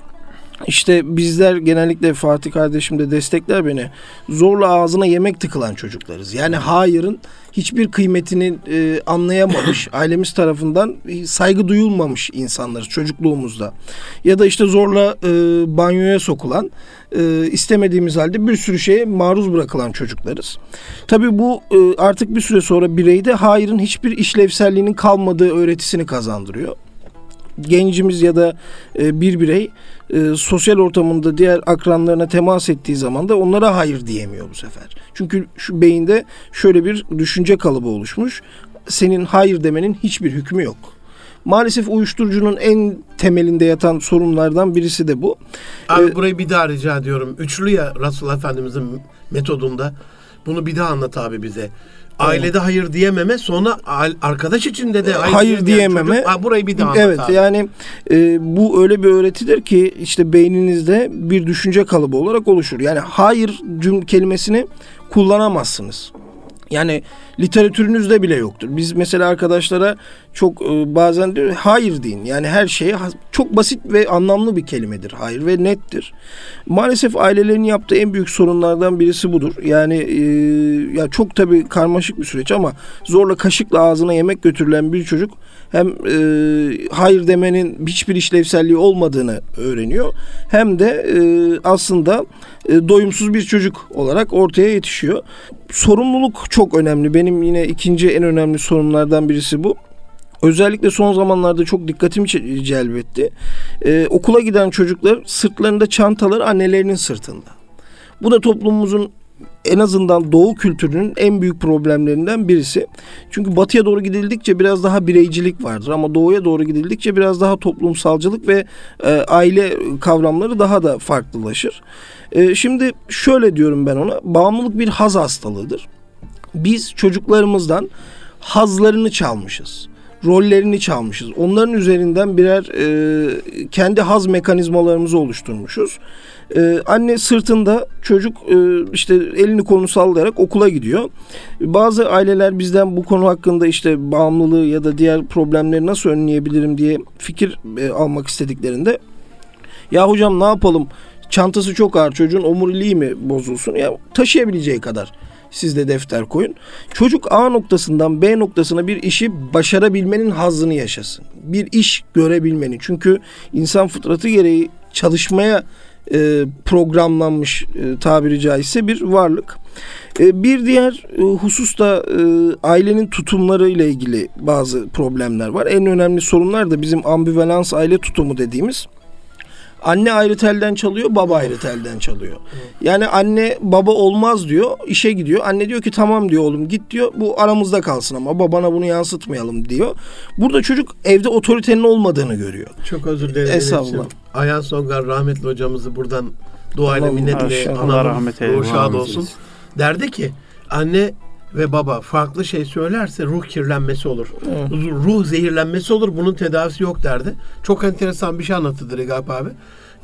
İşte bizler genellikle Fatih kardeşim de destekler beni. Zorla ağzına yemek tıkılan çocuklarız. Yani hayırın hiçbir kıymetini e, anlayamamış, ailemiz tarafından saygı duyulmamış insanlarız çocukluğumuzda. Ya da işte zorla e, banyoya sokulan, e, istemediğimiz halde bir sürü şeye maruz bırakılan çocuklarız. Tabii bu e, artık bir süre sonra bireyde hayırın hiçbir işlevselliğinin kalmadığı öğretisini kazandırıyor gencimiz ya da e, bir birey e, sosyal ortamında diğer akranlarına temas ettiği zaman da onlara hayır diyemiyor bu sefer. Çünkü şu beyinde şöyle bir düşünce kalıbı oluşmuş. Senin hayır demenin hiçbir hükmü yok. Maalesef uyuşturucunun en temelinde yatan sorunlardan birisi de bu. Abi Ee, burayı bir daha rica ediyorum. Üçlü ya Resulullah Efendimizin metodunda. Bunu bir daha anlat abi bize. Ailede hayır diyememe sonra arkadaş içinde de hayır, Hayır diyemeyen diyememe. çocuk- Ha, burayı bir daha Evet abi. yani e, bu öyle bir öğretidir ki işte beyninizde bir düşünce kalıbı olarak oluşur. Yani hayır cüm kelimesini kullanamazsınız. Yani literatürünüzde bile yoktur. Biz mesela arkadaşlara çok e, bazen diyor hayır deyin. Yani her şeye çok basit ve anlamlı bir kelimedir hayır ve nettir. Maalesef ailelerin yaptığı en büyük sorunlardan birisi budur. Yani e, ya çok tabii karmaşık bir süreç ama zorla kaşıkla ağzına yemek götürülen bir çocuk hem e, hayır demenin hiçbir işlevselliği olmadığını öğreniyor hem de e, aslında e, doyumsuz bir çocuk olarak ortaya yetişiyor. Sorumluluk çok önemli. Benim yine ikinci en önemli sorunlardan birisi bu. Özellikle son zamanlarda çok dikkatimi celbetti. Ee, okula giden çocuklar sırtlarında çantalar annelerinin sırtında. Bu da toplumumuzun en azından doğu kültürünün en büyük problemlerinden birisi. Çünkü batıya doğru gidildikçe biraz daha bireycilik vardır ama doğuya doğru gidildikçe biraz daha toplumsalcılık ve e, aile kavramları daha da farklılaşır. E, şimdi şöyle diyorum ben ona. Bağımlılık bir haz hastalığıdır. Biz çocuklarımızdan hazlarını çalmışız. Rollerini çalmışız. Onların üzerinden birer e, kendi haz mekanizmalarımızı oluşturmuşuz. E, anne sırtında çocuk e, işte elini kolunu sallayarak okula gidiyor. Bazı aileler bizden bu konu hakkında işte bağımlılığı ya da diğer problemleri nasıl önleyebilirim diye fikir e, almak istediklerinde ya hocam ne yapalım çantası çok ağır çocuğun omuriliği mi bozulsun ya taşıyabileceği kadar siz de defter koyun. Çocuk A noktasından B noktasına bir işi başarabilmenin hazzını yaşasın. Bir iş görebilmenin. Çünkü insan fıtratı gereği çalışmaya e, programlanmış e, tabiri caizse bir varlık. E, bir diğer e, husus da e, ailenin tutumları ile ilgili bazı problemler var. En önemli sorunlar da bizim ambivalans aile tutumu dediğimiz. Anne ayrı telden çalıyor, baba ayrı telden çalıyor. Yani anne baba olmaz diyor, işe gidiyor. Anne diyor ki tamam diyor oğlum git diyor. Bu aramızda kalsın ama babana bunu yansıtmayalım diyor. Burada çocuk evde otoritenin olmadığını görüyor. Çok özür dilerim. Estağfurullah. Ayhan Songar rahmetli hocamızı buradan duayla minnetle analım. Allah rahmet eylesin. Ruhu şad olsun. eylesin. Derdi ki anne ve baba farklı şey söylerse ruh kirlenmesi olur. Ruh zehirlenmesi olur. Bunun tedavisi yok derdi. Çok enteresan bir şey anlattı Rigap abi.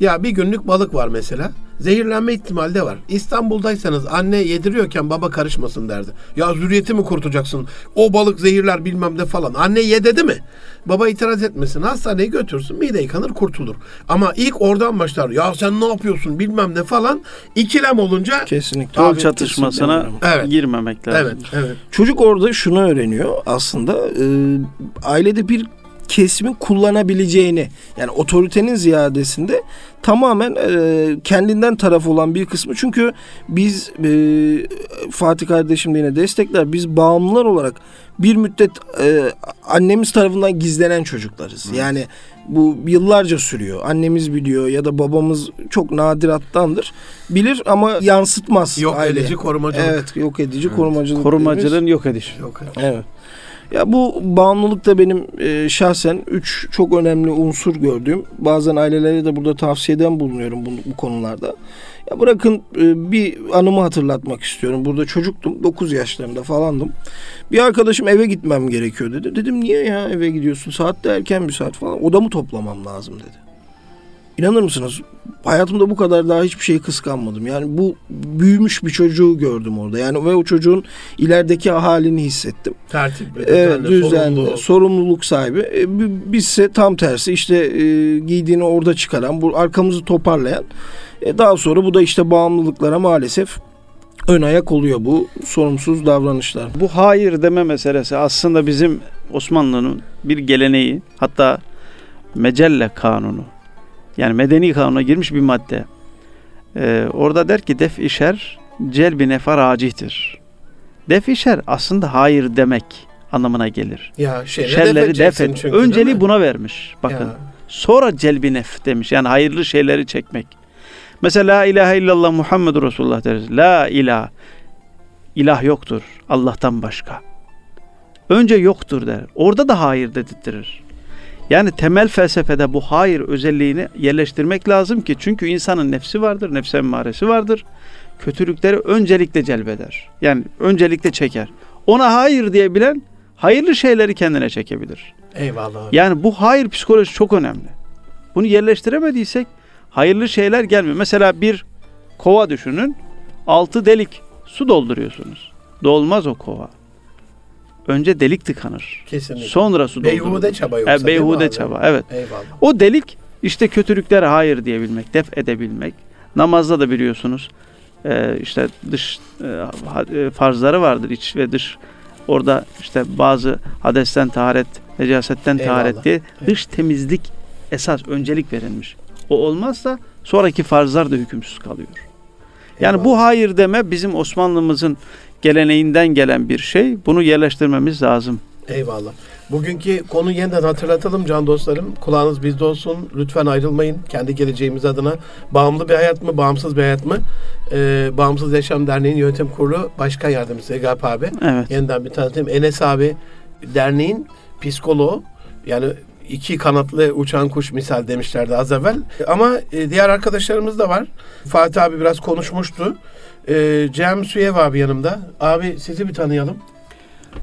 Ya bir günlük balık var mesela. Zehirlenme ihtimali de var. İstanbul'daysanız anne yediriyorken baba karışmasın derdi. Ya zürriyeti mi kurtulacaksın? O balık zehirler bilmem de falan. Anne ye dedi mi? Baba itiraz etmesin. Hastaneye götürsün. Mide yıkanır kurtulur. Ama ilk oradan başlar. Ya sen ne yapıyorsun bilmem ne falan. İkilem olunca Kesinlikle. Abi, çatışmasına. Evet. girmemek lazım. Evet, evet. Çocuk orada şunu öğreniyor aslında e, ailede bir kesimin kullanabileceğini yani otoritenin ziyadesinde tamamen e, kendinden taraf olan bir kısmı. Çünkü biz e, Fatih kardeşim de yine destekler. Biz bağımlılar olarak bir müddet e, annemiz tarafından gizlenen çocuklarız. Yani bu yıllarca sürüyor. Annemiz biliyor ya da babamız çok nadirattandır. Bilir ama yansıtmaz. Yok aileye. edici korumacılık. Evet yok edici korumacılık. Korumacılığın dediğimiz- yok ediş. Yok. Evet. Ya bu bağımlılık da benim e, şahsen üç çok önemli unsur gördüğüm. Bazen ailelere de burada tavsiyeden bulunuyorum bu, bu konularda. Ya bırakın e, bir anımı hatırlatmak istiyorum. Burada çocuktum. 9 yaşlarında falandım. Bir arkadaşım eve gitmem gerekiyor dedi. Dedim niye ya eve gidiyorsun? Saat de erken bir saat falan. Odamı toplamam lazım dedi. İnanır mısınız? Hayatımda bu kadar daha hiçbir şeyi kıskanmadım. Yani bu büyümüş bir çocuğu gördüm orada. Yani ve o çocuğun ilerideki halini hissettim. Tertipli, Evet, düzenli, sorumlu. sorumluluk sahibi. E, bi- bizse tam tersi işte e, giydiğini orada çıkaran, bu arkamızı toparlayan. E, daha sonra bu da işte bağımlılıklara maalesef ön ayak oluyor bu sorumsuz davranışlar. Bu hayır deme meselesi aslında bizim Osmanlı'nın bir geleneği hatta mecelle kanunu yani medeni kanuna girmiş bir madde. Ee, orada der ki def işer celbi nefa racihtir. Def işer aslında hayır demek anlamına gelir. Ya şeyle Şerleri def et. çünkü, Önceliği buna vermiş. Bakın. Ya. Sonra celbi nef demiş. Yani hayırlı şeyleri çekmek. Mesela la ilahe illallah Muhammedur Resulullah deriz. La ilah. İlah yoktur. Allah'tan başka. Önce yoktur der. Orada da hayır dedirtir. Yani temel felsefede bu hayır özelliğini yerleştirmek lazım ki çünkü insanın nefsi vardır, nefs emmaresi vardır. Kötülükleri öncelikle celbeder. Yani öncelikle çeker. Ona hayır diyebilen hayırlı şeyleri kendine çekebilir. Eyvallah. abi. Yani bu hayır psikolojisi çok önemli. Bunu yerleştiremediysek hayırlı şeyler gelmiyor. Mesela bir kova düşünün. Altı delik su dolduruyorsunuz. Dolmaz o kova. Önce delik tıkanır. Kesinlikle. Sonra su doldurulur. Beyhude çaba yoksa E, beyhude çaba. Evet. Eyvallah. O delik işte kötülüklere hayır diyebilmek, def edebilmek. Namazda da biliyorsunuz e, işte dış e, e, farzları vardır iç ve dış. Orada işte bazı hadesten taharet, necasetten Eyvallah. taharet diye dış temizlik esas öncelik verilmiş. O olmazsa sonraki farzlar da hükümsüz kalıyor. Yani Eyvallah. bu hayır deme bizim Osmanlımızın geleneğinden gelen bir şey. Bunu yerleştirmemiz lazım. Eyvallah. Bugünkü konu yeniden hatırlatalım can dostlarım. Kulağınız bizde olsun. Lütfen ayrılmayın. Kendi geleceğimiz adına. Bağımlı bir hayat mı, bağımsız bir hayat mı? Ee, Bağımsız Yaşam Derneği'nin yönetim kurulu başkan yardımcısı Egap abi. Evet. Yeniden bir tanıtayım. Enes abi derneğin psikoloğu. Yani iki kanatlı uçan kuş misal demişlerdi az evvel. Ama e, diğer arkadaşlarımız da var. Fatih abi biraz konuşmuştu. E, Cem Süyev abi yanımda. Abi sizi bir tanıyalım.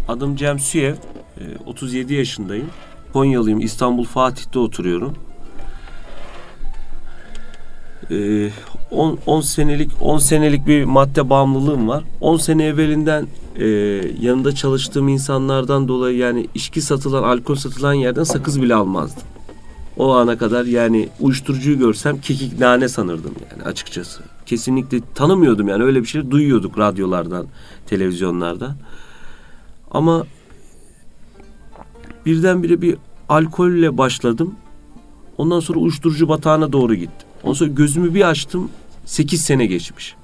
Adım Cem Süyev. e, 37 yaşındayım. Konyalıyım. İstanbul Fatih'te oturuyorum. E, 10 10 senelik 10 senelik bir madde bağımlılığım var. 10 sene evvelinden e, yanında çalıştığım insanlardan dolayı yani içki satılan, alkol satılan yerden sakız bile almazdım. O ana kadar yani uyuşturucuyu görsem kekik nane sanırdım yani açıkçası. Kesinlikle tanımıyordum yani öyle bir şey duyuyorduk radyolardan, televizyonlarda. Ama birdenbire bir alkolle başladım. Ondan sonra uyuşturucu batağına doğru gittim. Ondan sonra gözümü bir açtım. 8 sene geçmiş.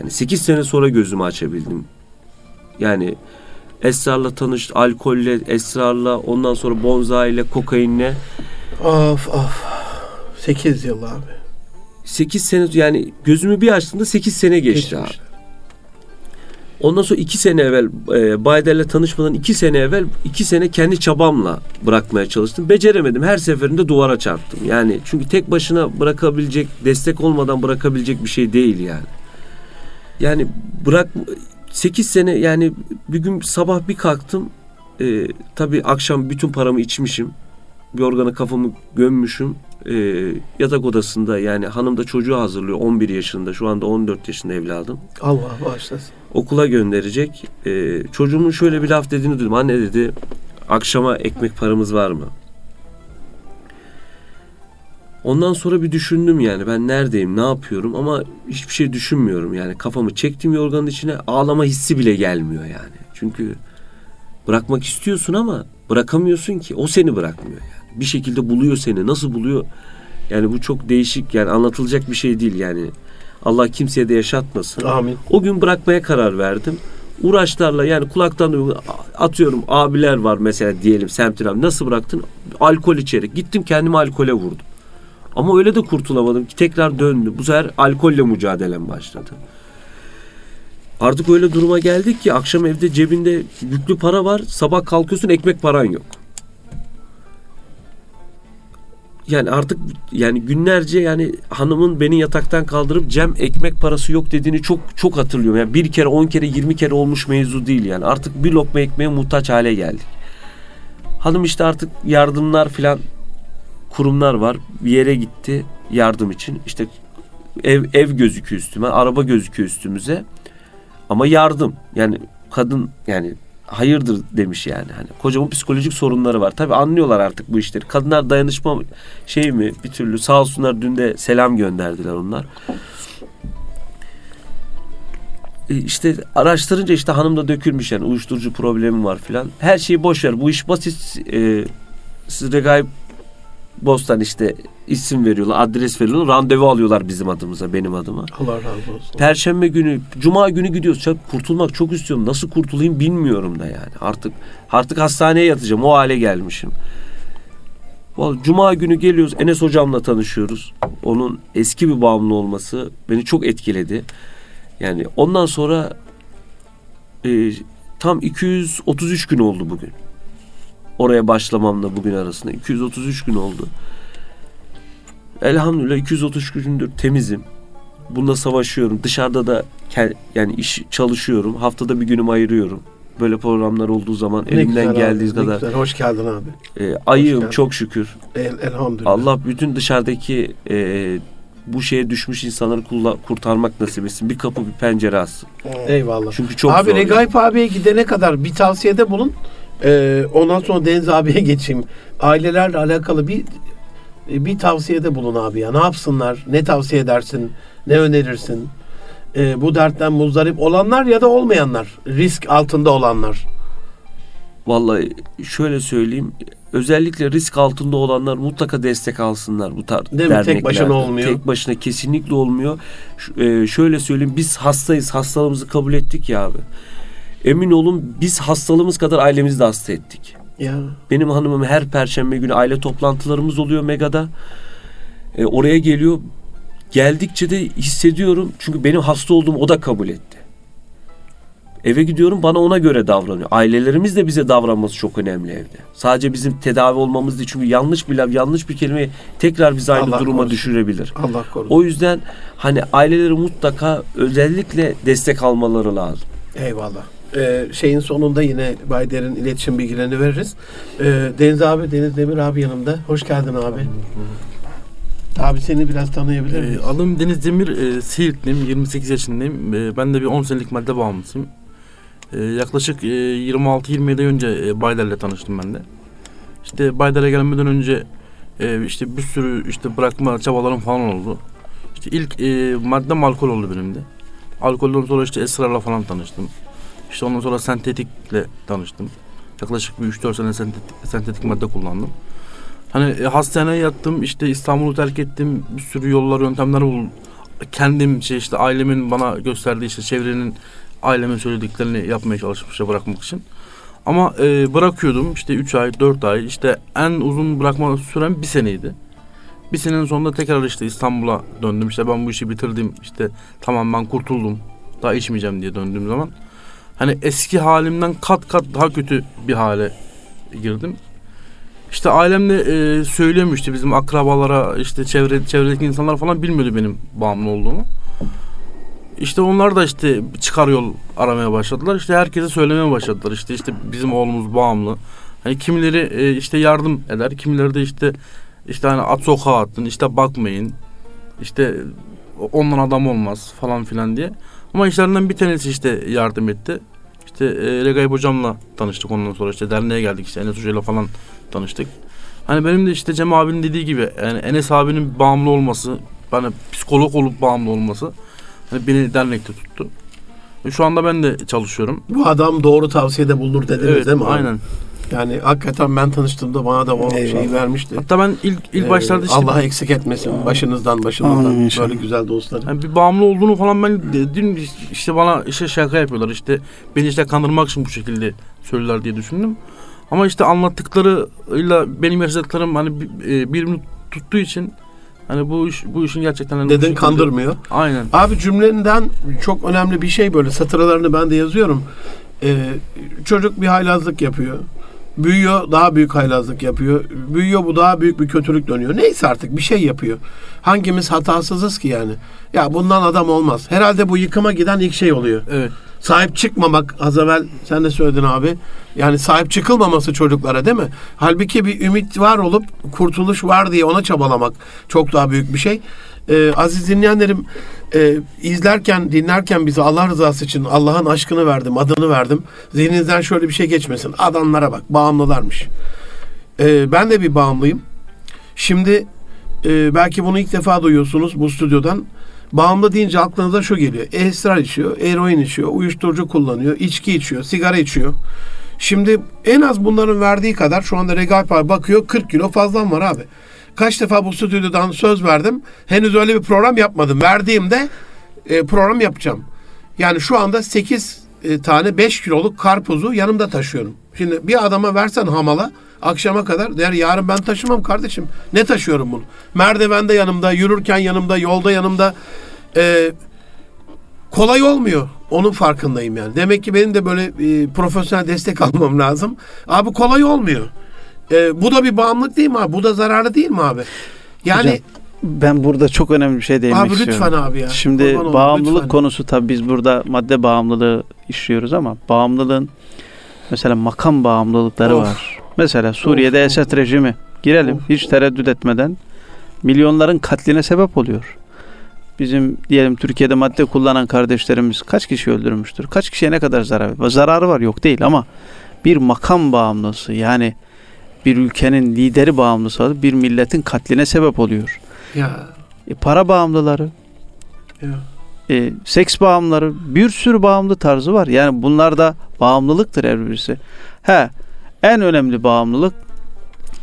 Yani 8 sene sonra gözümü açabildim. Yani esrarla tanıştım. Alkolle, esrarla, ondan sonra bonza ile, kokainle. Of of. 8 yıl abi. 8 sene yani gözümü bir açtığımda 8 sene geçti abi. Geçmiş. Ondan sonra iki sene evvel e, Bayder'le tanışmadan iki sene evvel iki sene kendi çabamla bırakmaya çalıştım. Beceremedim. Her seferinde duvara çarptım. Yani çünkü tek başına bırakabilecek, destek olmadan bırakabilecek bir şey değil yani. Yani bırak 8 sene yani bir gün sabah bir kalktım. E, tabii akşam bütün paramı içmişim. Bir organa kafamı gömmüşüm. E, yatak odasında yani hanım da çocuğu hazırlıyor 11 yaşında şu anda 14 yaşında evladım Allah bağışlasın. okula gönderecek. Ee, çocuğumun şöyle bir laf dediğini duydum. Anne dedi akşama ekmek paramız var mı? Ondan sonra bir düşündüm yani ben neredeyim ne yapıyorum ama hiçbir şey düşünmüyorum yani kafamı çektim yorganın içine ağlama hissi bile gelmiyor yani. Çünkü bırakmak istiyorsun ama bırakamıyorsun ki o seni bırakmıyor yani. Bir şekilde buluyor seni nasıl buluyor Yani bu çok değişik yani anlatılacak bir şey değil yani. Allah kimseye de yaşatmasın. Amin. O gün bırakmaya karar verdim. Uğraşlarla yani kulaktan atıyorum abiler var mesela diyelim semtin abi nasıl bıraktın? Alkol içerek. Gittim kendimi alkole vurdum. Ama öyle de kurtulamadım ki tekrar döndü. Bu sefer alkolle mücadelem başladı. Artık öyle duruma geldik ki akşam evde cebinde yüklü para var. Sabah kalkıyorsun ekmek paran yok. Yani artık yani günlerce yani hanımın beni yataktan kaldırıp Cem ekmek parası yok dediğini çok çok hatırlıyorum. Yani bir kere on kere yirmi kere olmuş mevzu değil yani. Artık bir lokma ekmeğe muhtaç hale geldik. Hanım işte artık yardımlar filan kurumlar var. Bir yere gitti yardım için. İşte ev ev gözüküyor üstüme, araba gözüküyor üstümüze. Ama yardım. Yani kadın yani hayırdır demiş yani. Hani kocamın psikolojik sorunları var. Tabii anlıyorlar artık bu işleri. Kadınlar dayanışma şey mi bir türlü sağ olsunlar dün de selam gönderdiler onlar. E işte araştırınca işte hanım da dökülmüş yani uyuşturucu problemi var filan. Her şeyi boş ver. Bu iş basit. E, siz Regaip Bostan işte isim veriyorlar, adres veriyorlar, randevu alıyorlar bizim adımıza, benim adıma. Allah razı olsun. Perşembe günü, cuma günü gidiyoruz. Ya kurtulmak çok istiyorum. Nasıl kurtulayım bilmiyorum da yani. Artık artık hastaneye yatacağım. O hale gelmişim. Vallahi cuma günü geliyoruz. Enes hocamla tanışıyoruz. Onun eski bir bağımlı olması beni çok etkiledi. Yani ondan sonra e, tam 233 gün oldu bugün. Oraya başlamamla bugün arasında 233 gün oldu. Elhamdülillah 233 gündür temizim. Bunda savaşıyorum. Dışarıda da yani iş çalışıyorum. Haftada bir günümü ayırıyorum. Böyle programlar olduğu zaman Ne elimden güzel geldiği abi, ne kadar güzel. Hoş geldin abi. e, ayığım geldin. çok şükür. El, elhamdülillah. Allah bütün dışarıdaki e, bu şeye düşmüş insanları kulla- kurtarmak nasip etsin. Bir kapı bir pencere açsın. Eyvallah. Çünkü çok abi zor. yani. Regaip abiye gidene kadar bir tavsiyede bulun. Ee, ondan sonra Deniz abiye geçeyim. Ailelerle alakalı bir bir tavsiyede bulun abi ya. Ne yapsınlar? Ne tavsiye edersin? Ne önerirsin? Ee, bu dertten muzdarip olanlar ya da olmayanlar. Risk altında olanlar. Vallahi şöyle söyleyeyim. Özellikle risk altında olanlar mutlaka destek alsınlar bu tarz Değil mi? Tek başına olmuyor. Tek başına kesinlikle olmuyor. Ş- e, şöyle söyleyeyim biz hastayız. Hastalığımızı kabul ettik ya abi. Emin olun biz hastalığımız kadar ailemizi de hasta ettik. Ya Benim hanımım her perşembe günü aile toplantılarımız oluyor Mega'da. E, oraya geliyor. Geldikçe de hissediyorum. Çünkü benim hasta olduğumu o da kabul etti. Eve gidiyorum bana ona göre davranıyor. Ailelerimiz de bize davranması çok önemli evde. Sadece bizim tedavi olmamız değil. Çünkü yanlış bir laf, yanlış bir kelime tekrar bizi aynı Allah duruma korusun. düşürebilir. Allah korusun. O yüzden hani aileleri mutlaka özellikle destek almaları lazım. Eyvallah. Ee, şeyin sonunda yine Bayder'in iletişim bilgilerini veririz. Ee, Deniz abi, Deniz Demir abi yanımda. Hoş geldin abi. Abi seni biraz tanıyabilir Ee, miyiz? adım Deniz Demir, e, Siirtliyim, 28 yaşındayım. E, ben de bir 10 senelik madde bağımlısıyım. E, yaklaşık e, 26-27 önce e, Bayder'le tanıştım ben de. İşte Bayder'e gelmeden önce e, işte bir sürü işte bırakma çabalarım falan oldu. İşte ilk e, maddem alkol oldu benim de. Alkolden sonra işte esrarla falan tanıştım. İşte ondan sonra sentetikle tanıştım. Yaklaşık bir 3-4 sene sentetik, sentetik madde kullandım. Hani e, hastaneye yattım işte İstanbul'u terk ettim bir sürü yollar yöntemler buldum. Kendim şey işte ailemin bana gösterdiği işte çevrenin ailemin söylediklerini yapmaya çalışmışım işte bırakmak için. Ama e, bırakıyordum işte 3 ay 4 ay işte en uzun bırakma sürem bir seneydi. Bir senenin sonunda tekrar işte İstanbul'a döndüm işte ben bu işi bitirdim işte tamam ben kurtuldum daha içmeyeceğim diye döndüğüm zaman. Hani eski halimden kat kat daha kötü bir hale girdim. İşte ailem de e, söylemiyor işte bizim akrabalara işte çevre çevredeki insanlar falan bilmiyordu benim bağımlı olduğumu. İşte onlar da işte çıkar yol aramaya başladılar. İşte herkese söylemeye başladılar. İşte işte bizim oğlumuz bağımlı. Hani kimileri e, işte yardım eder, kimileri de işte işte hani at sokağa attın, işte bakmayın. İşte ondan adam olmaz falan filan diye. Ama işlerinden bir tanesi işte yardım etti. İşte e, Regaip hocamla tanıştık ondan sonra işte derneğe geldik işte Enes hocayla falan tanıştık. Hani benim de işte Cem abinin dediği gibi yani Enes abinin bağımlı olması, bana psikolog olup bağımlı olması hani beni dernekte tuttu. E, Şu anda ben de çalışıyorum. Bu adam doğru tavsiyede bulunur dediniz evet, değil mi? aynen. Yani hakikaten ben tanıştığımda bana da o Eyvallah. şeyi vermişti. Hatta ben ilk ilk Ee, başlarda işte Allah eksik etmesin başınızdan başınızdan Amin inşallah. böyle güzel dostları. yani bir bağımlı olduğunu falan ben dedim işte bana işte şaka yapıyorlar işte beni işte kandırmak için bu şekilde söylüyorlar diye düşündüm. Ama işte anlattıklarıyla benim yaşadıklarım hani bir- e, birbirini tuttuğu için hani bu iş bu işin gerçekten hani bu Dedin şekilde- kandırmıyor. Aynen. Abi cümlenden çok önemli bir şey böyle satırlarını ben de yazıyorum. Ee, çocuk bir haylazlık yapıyor. Büyüyor daha büyük haylazlık yapıyor. Büyüyor bu daha büyük bir kötülük dönüyor. Neyse artık bir şey yapıyor. Hangimiz hatasızız ki yani? Ya bundan adam olmaz. Herhalde bu yıkıma giden ilk şey oluyor. Evet. Sahip çıkmamak az evvel sen de söyledin abi. Yani sahip çıkılmaması çocuklara değil mi? Halbuki bir ümit var olup kurtuluş var diye ona çabalamak çok daha büyük bir şey. Ee, aziz dinleyenlerim e, izlerken dinlerken bizi Allah rızası için Allah'ın aşkını verdim adını verdim. Zihninizden şöyle bir şey geçmesin. Adamlara bak bağımlılarmış. Ee, ben de bir bağımlıyım. Şimdi e, belki bunu ilk defa duyuyorsunuz bu stüdyodan. Bağımlı deyince aklınıza şu geliyor. Esrar içiyor, eroin içiyor, uyuşturucu kullanıyor, içki içiyor, sigara içiyor. Şimdi en az bunların verdiği kadar şu anda Regal bakıyor 40 kilo fazlam var abi. Kaç defa bu stüdyodan söz verdim. Henüz öyle bir program yapmadım. Verdiğimde e, program yapacağım. Yani şu anda 8 e, tane 5 kiloluk karpuzu yanımda taşıyorum. Şimdi bir adama versen hamala akşama kadar der yarın ben taşımam kardeşim. Ne taşıyorum bunu? Merdivende yanımda, yürürken yanımda, yolda yanımda. E, kolay olmuyor. Onun farkındayım yani. Demek ki benim de böyle e, profesyonel destek almam lazım. Abi kolay olmuyor. E, bu da bir bağımlılık değil mi abi? Bu da zararlı değil mi abi? Yani Hocam, Ben burada çok önemli bir şey değinmek abi lütfen istiyorum. abi ya. Şimdi olayım, bağımlılık lütfen. konusu tabii biz burada madde bağımlılığı işliyoruz ama bağımlılığın mesela makam bağımlılıkları Of. var. Mesela Suriye'de Of, of. Esed rejimi girelim Of. hiç tereddüt etmeden milyonların katline sebep oluyor. Bizim diyelim Türkiye'de madde kullanan kardeşlerimiz kaç kişi öldürmüştür? Kaç kişiye ne kadar zarar var? Zararı var yok değil ama bir makam bağımlısı yani bir ülkenin lideri bağımlısı bir milletin katline sebep oluyor. Ya, E, para bağımlıları, ya. e, seks bağımlıları, bir sürü bağımlı tarzı var. Yani bunlar da bağımlılıktır her birisi. He, en önemli bağımlılık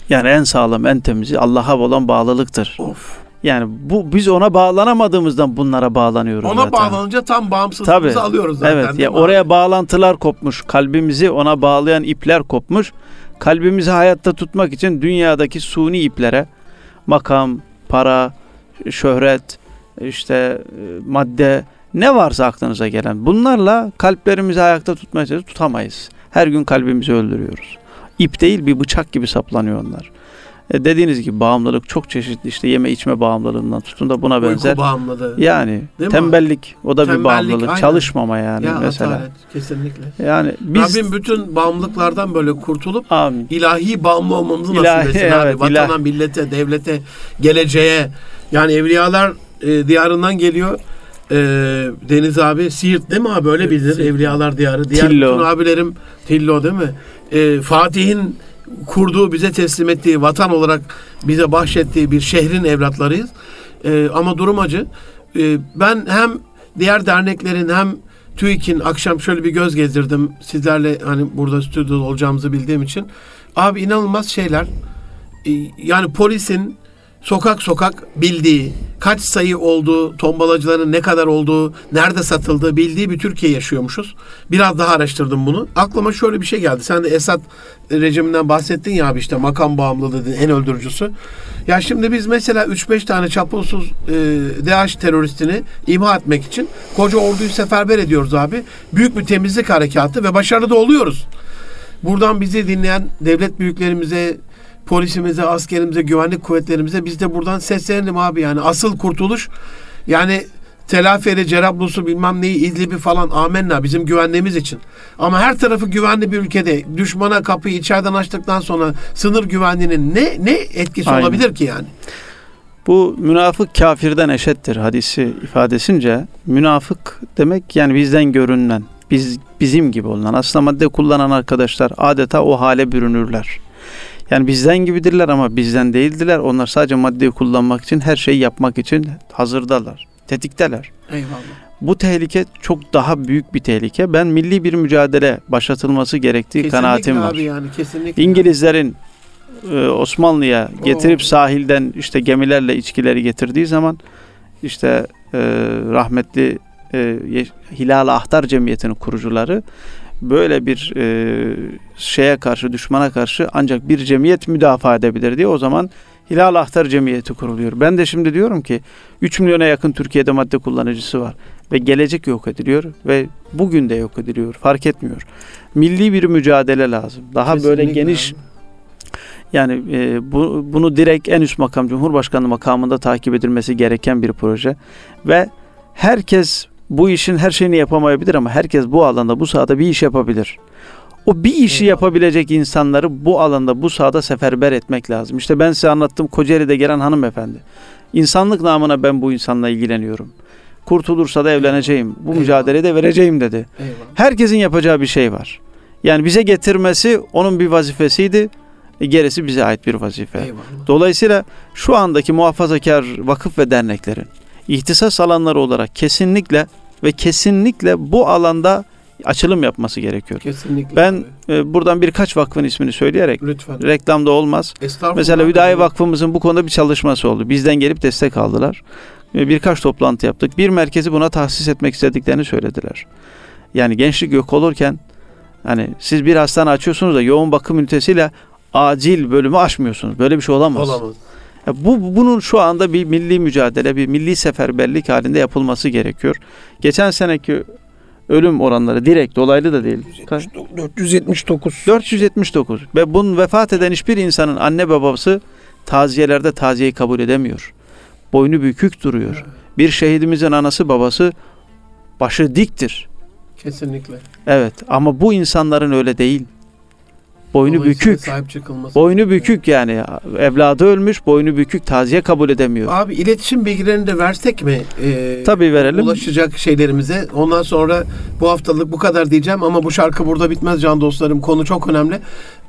yani en sağlam, en temizi Allah'a olan bağlılıktır. Of. Yani bu biz ona bağlanamadığımızdan bunlara bağlanıyoruz Ona zaten. bağlanınca tam bağımsızlığımızı Tabii. alıyoruz zaten. Evet ya oraya abi? bağlantılar kopmuş. Kalbimizi ona bağlayan ipler kopmuş. Kalbimizi hayatta tutmak için dünyadaki suni iplere makam, para, şöhret, işte e, madde ne varsa aklınıza gelen bunlarla kalplerimizi ayakta tutmaya tutamayız. Her gün kalbimizi öldürüyoruz. İp değil bir bıçak gibi saplanıyor onlar. E dediğiniz gibi bağımlılık çok çeşitli işte yeme içme bağımlılığından tutun da buna benzer. Uyku bağımlılığı. Yani Değil mi? tembellik o da bir Tembellik, bağımlılık. aynen. Çalışmama yani ya mesela. atalet, kesinlikle. Yani biz Rabbim bütün bağımlılıklardan böyle kurtulup amin. ilahi bağımlı olmamızı İlahi, nasip etsin abi. evet, Vatana, ilahi. millete, devlete, geleceğe. Yani evliyalar e, diyarından geliyor. E, Deniz abi Siirt değil mi abi? Öyle bilir. Evliyalar diyarı. Diğer Tillo. bütün abilerim Tillo değil mi? E, Fatih'in kurduğu, bize teslim ettiği, vatan olarak bize bahşettiği bir şehrin evlatlarıyız. E, ama durum acı. E, ben hem diğer derneklerin hem TÜİK'in akşam şöyle bir göz gezdirdim. Sizlerle hani burada stüdyoda olacağımızı bildiğim için. Abi inanılmaz şeyler. E, yani polisin sokak sokak bildiği, kaç sayı olduğu, tombalacıların ne kadar olduğu, nerede satıldığı bildiği bir Türkiye yaşıyormuşuz. Biraz daha araştırdım bunu. Aklıma şöyle bir şey geldi. Sen de Esad rejiminden bahsettin ya abi işte makam bağımlılığı dedin, en öldürücüsü. Ya şimdi biz mesela 3-5 tane çapulsuz e, DAEŞ teröristini imha etmek için koca orduyu seferber ediyoruz abi. Büyük bir temizlik harekatı ve başarılı da oluyoruz. Buradan bizi dinleyen devlet büyüklerimize, polisimize, askerimize, güvenlik kuvvetlerimize biz de buradan seslenelim abi yani asıl kurtuluş yani Telaferi, Cerablus'u bilmem neyi, İdlib'i falan amenna bizim güvenliğimiz için. Ama her tarafı güvenli bir ülkede düşmana kapıyı içeriden açtıktan sonra sınır güvenliğinin ne ne etkisi Aynen. olabilir ki yani? Bu münafık kafirden eşittir hadisi ifadesince. Münafık demek yani bizden görünen, biz bizim gibi olan. Aslında madde kullanan arkadaşlar adeta o hale bürünürler. Yani bizden gibidirler ama bizden değildiler. Onlar sadece maddeyi kullanmak için, her şeyi yapmak için hazırdalar, tetikteler. Eyvallah. Bu tehlike çok daha büyük bir tehlike. Ben milli bir mücadele başlatılması gerektiği Kesinlikle kanaatim var. abi yani kesinlikle. İngilizlerin e, Osmanlı'ya getirip Oo. sahilden işte gemilerle içkileri getirdiği zaman işte e, rahmetli e, Hilal Ahtar Cemiyeti'nin kurucuları böyle bir e, şeye karşı düşmana karşı ancak bir cemiyet müdafaa edebilir diye o zaman Hilal Ahtar Cemiyeti kuruluyor. Ben de şimdi diyorum ki 3 milyona yakın Türkiye'de madde kullanıcısı var ve gelecek yok ediliyor ve bugün de yok ediliyor. Fark etmiyor. Milli bir mücadele lazım. Daha böyle Kesinlikle geniş abi. yani e, bu, bunu direkt en üst makam Cumhurbaşkanı makamında takip edilmesi gereken bir proje ve herkes bu işin her şeyini yapamayabilir ama herkes bu alanda bu sahada bir iş yapabilir. O bir işi yapabilecek insanları bu alanda bu sahada seferber etmek lazım. İşte ben size anlattım Kocaeli'de gelen hanımefendi. İnsanlık namına ben bu insanla ilgileniyorum. Kurtulursa da evleneceğim. Bu Eyvallah. mücadeleyi de vereceğim dedi. Eyvallah. Herkesin yapacağı bir şey var. Yani bize getirmesi onun bir vazifesiydi. E, Gerisi bize ait bir vazife. Eyvallah. Dolayısıyla şu andaki muhafazakar vakıf ve derneklerin ihtisas alanları olarak kesinlikle ve kesinlikle bu alanda açılım yapması gerekiyor. Kesinlikle. Ben e, buradan birkaç vakfın ismini söyleyerek lütfen. reklamda olmaz. Mesela Hüdayi. Vakfımızın bu konuda bir çalışması oldu. Bizden gelip destek aldılar. Ve Birkaç toplantı yaptık. Bir merkezi buna tahsis etmek istediklerini söylediler. Yani gençlik yok olurken hani siz bir hastane açıyorsunuz da yoğun bakım ünitesiyle acil bölümü açmıyorsunuz. Böyle bir şey olamaz. Olamaz. Bu bunun şu anda bir milli mücadele, bir milli seferberlik halinde yapılması gerekiyor. Geçen seneki ölüm oranları direkt dolaylı da değil. Kaç? 479. 479 ve bunun vefat eden hiçbir insanın anne babası taziyelerde taziyeyi kabul edemiyor. Boynu bükük duruyor. Bir şehidimizin anası babası başı diktir. Kesinlikle. Evet ama bu insanların öyle değil. Boynu bükük. Sahip çıkılması. Boynu bükük yani evladı ölmüş boynu bükük taziye kabul edemiyor. Abi iletişim bilgilerini de versek mi? Ee, Tabii verelim. Ulaşacak şeylerimize. Ondan sonra bu haftalık bu kadar diyeceğim ama bu şarkı burada bitmez can dostlarım. Konu çok önemli.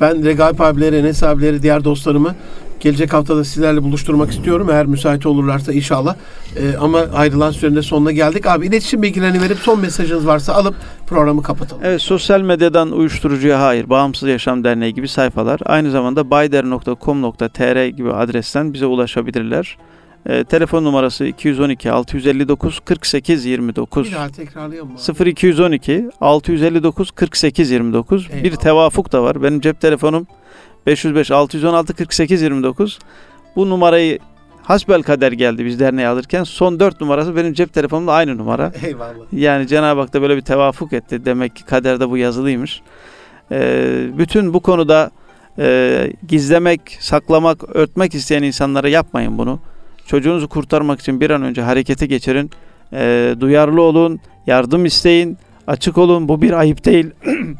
Ben Regaip abileri, Enes abileri, diğer dostlarımı gelecek haftada sizlerle buluşturmak istiyorum. Eğer müsait olurlarsa inşallah. Ee, ama ayrılan sürenin de sonuna geldik. Abi iletişim bilgilerini verip son mesajınız varsa alıp programı kapatalım. Evet sosyal medyadan uyuşturucuya hayır, Bağımsız Yaşam Derneği gibi sayfalar. Aynı zamanda bayder.com.tr gibi adresten bize ulaşabilirler. Ee, telefon numarası 212 659 48 29. Bir daha tekrarlayalım. abi. 0212 659 48 29. Bir Eyvallah. tevafuk da var. Benim cep telefonum 505 616 48 29. Bu numarayı hasbel kader geldi biz derneğe alırken. Son 4 numarası benim cep telefonumda aynı numara. Eyvallah. Yani Cenab-ı Hak da böyle bir tevafuk etti. Demek ki kaderde bu yazılıymış. Ee, bütün bu konuda e, gizlemek, saklamak, örtmek isteyen insanlara yapmayın bunu. Çocuğunuzu kurtarmak için bir an önce harekete geçirin. Ee, duyarlı olun, yardım isteyin, açık olun. Bu bir ayıp değil.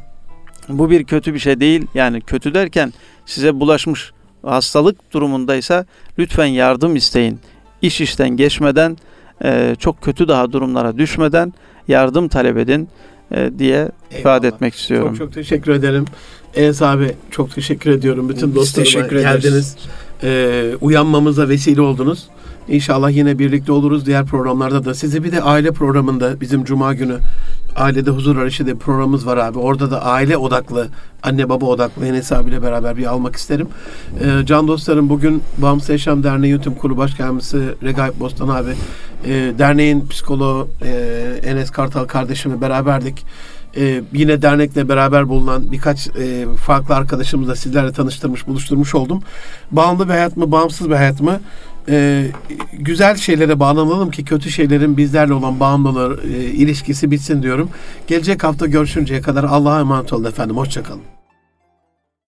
bu bir kötü bir şey değil. Yani kötü derken size bulaşmış hastalık durumundaysa lütfen yardım isteyin. İş işten geçmeden e, çok kötü daha durumlara düşmeden yardım talep edin e, diye ifade Eyvallah. etmek istiyorum. Çok çok teşekkür ederim. Enes abi çok teşekkür ediyorum. Bütün Biz dostlarıma teşekkür ederiz. geldiniz. Ee, uyanmamıza vesile oldunuz. İnşallah yine birlikte oluruz diğer programlarda da. Sizi bir de aile programında bizim Cuma günü Ailede Huzur Arayışı diye programımız var abi. Orada da aile odaklı, anne baba odaklı Enes abiyle beraber bir almak isterim. Ee, can dostlarım bugün Bağımsız Yaşam Derneği Yönetim Kurulu Başkanımızı Regaip Bostan abi, e, derneğin psikoloğu e, Enes Kartal kardeşimle beraberdik. Ee, yine dernekle beraber bulunan birkaç e, farklı arkadaşımızla sizlerle tanıştırmış, buluşturmuş oldum. Bağımlı bir hayat mı, bağımsız bir hayat mı? Ee, güzel şeylere bağlanalım ki kötü şeylerin bizlerle olan bağımlılığı, e, ilişkisi bitsin diyorum. Gelecek hafta görüşünceye kadar Allah'a emanet olun efendim. Hoşçakalın.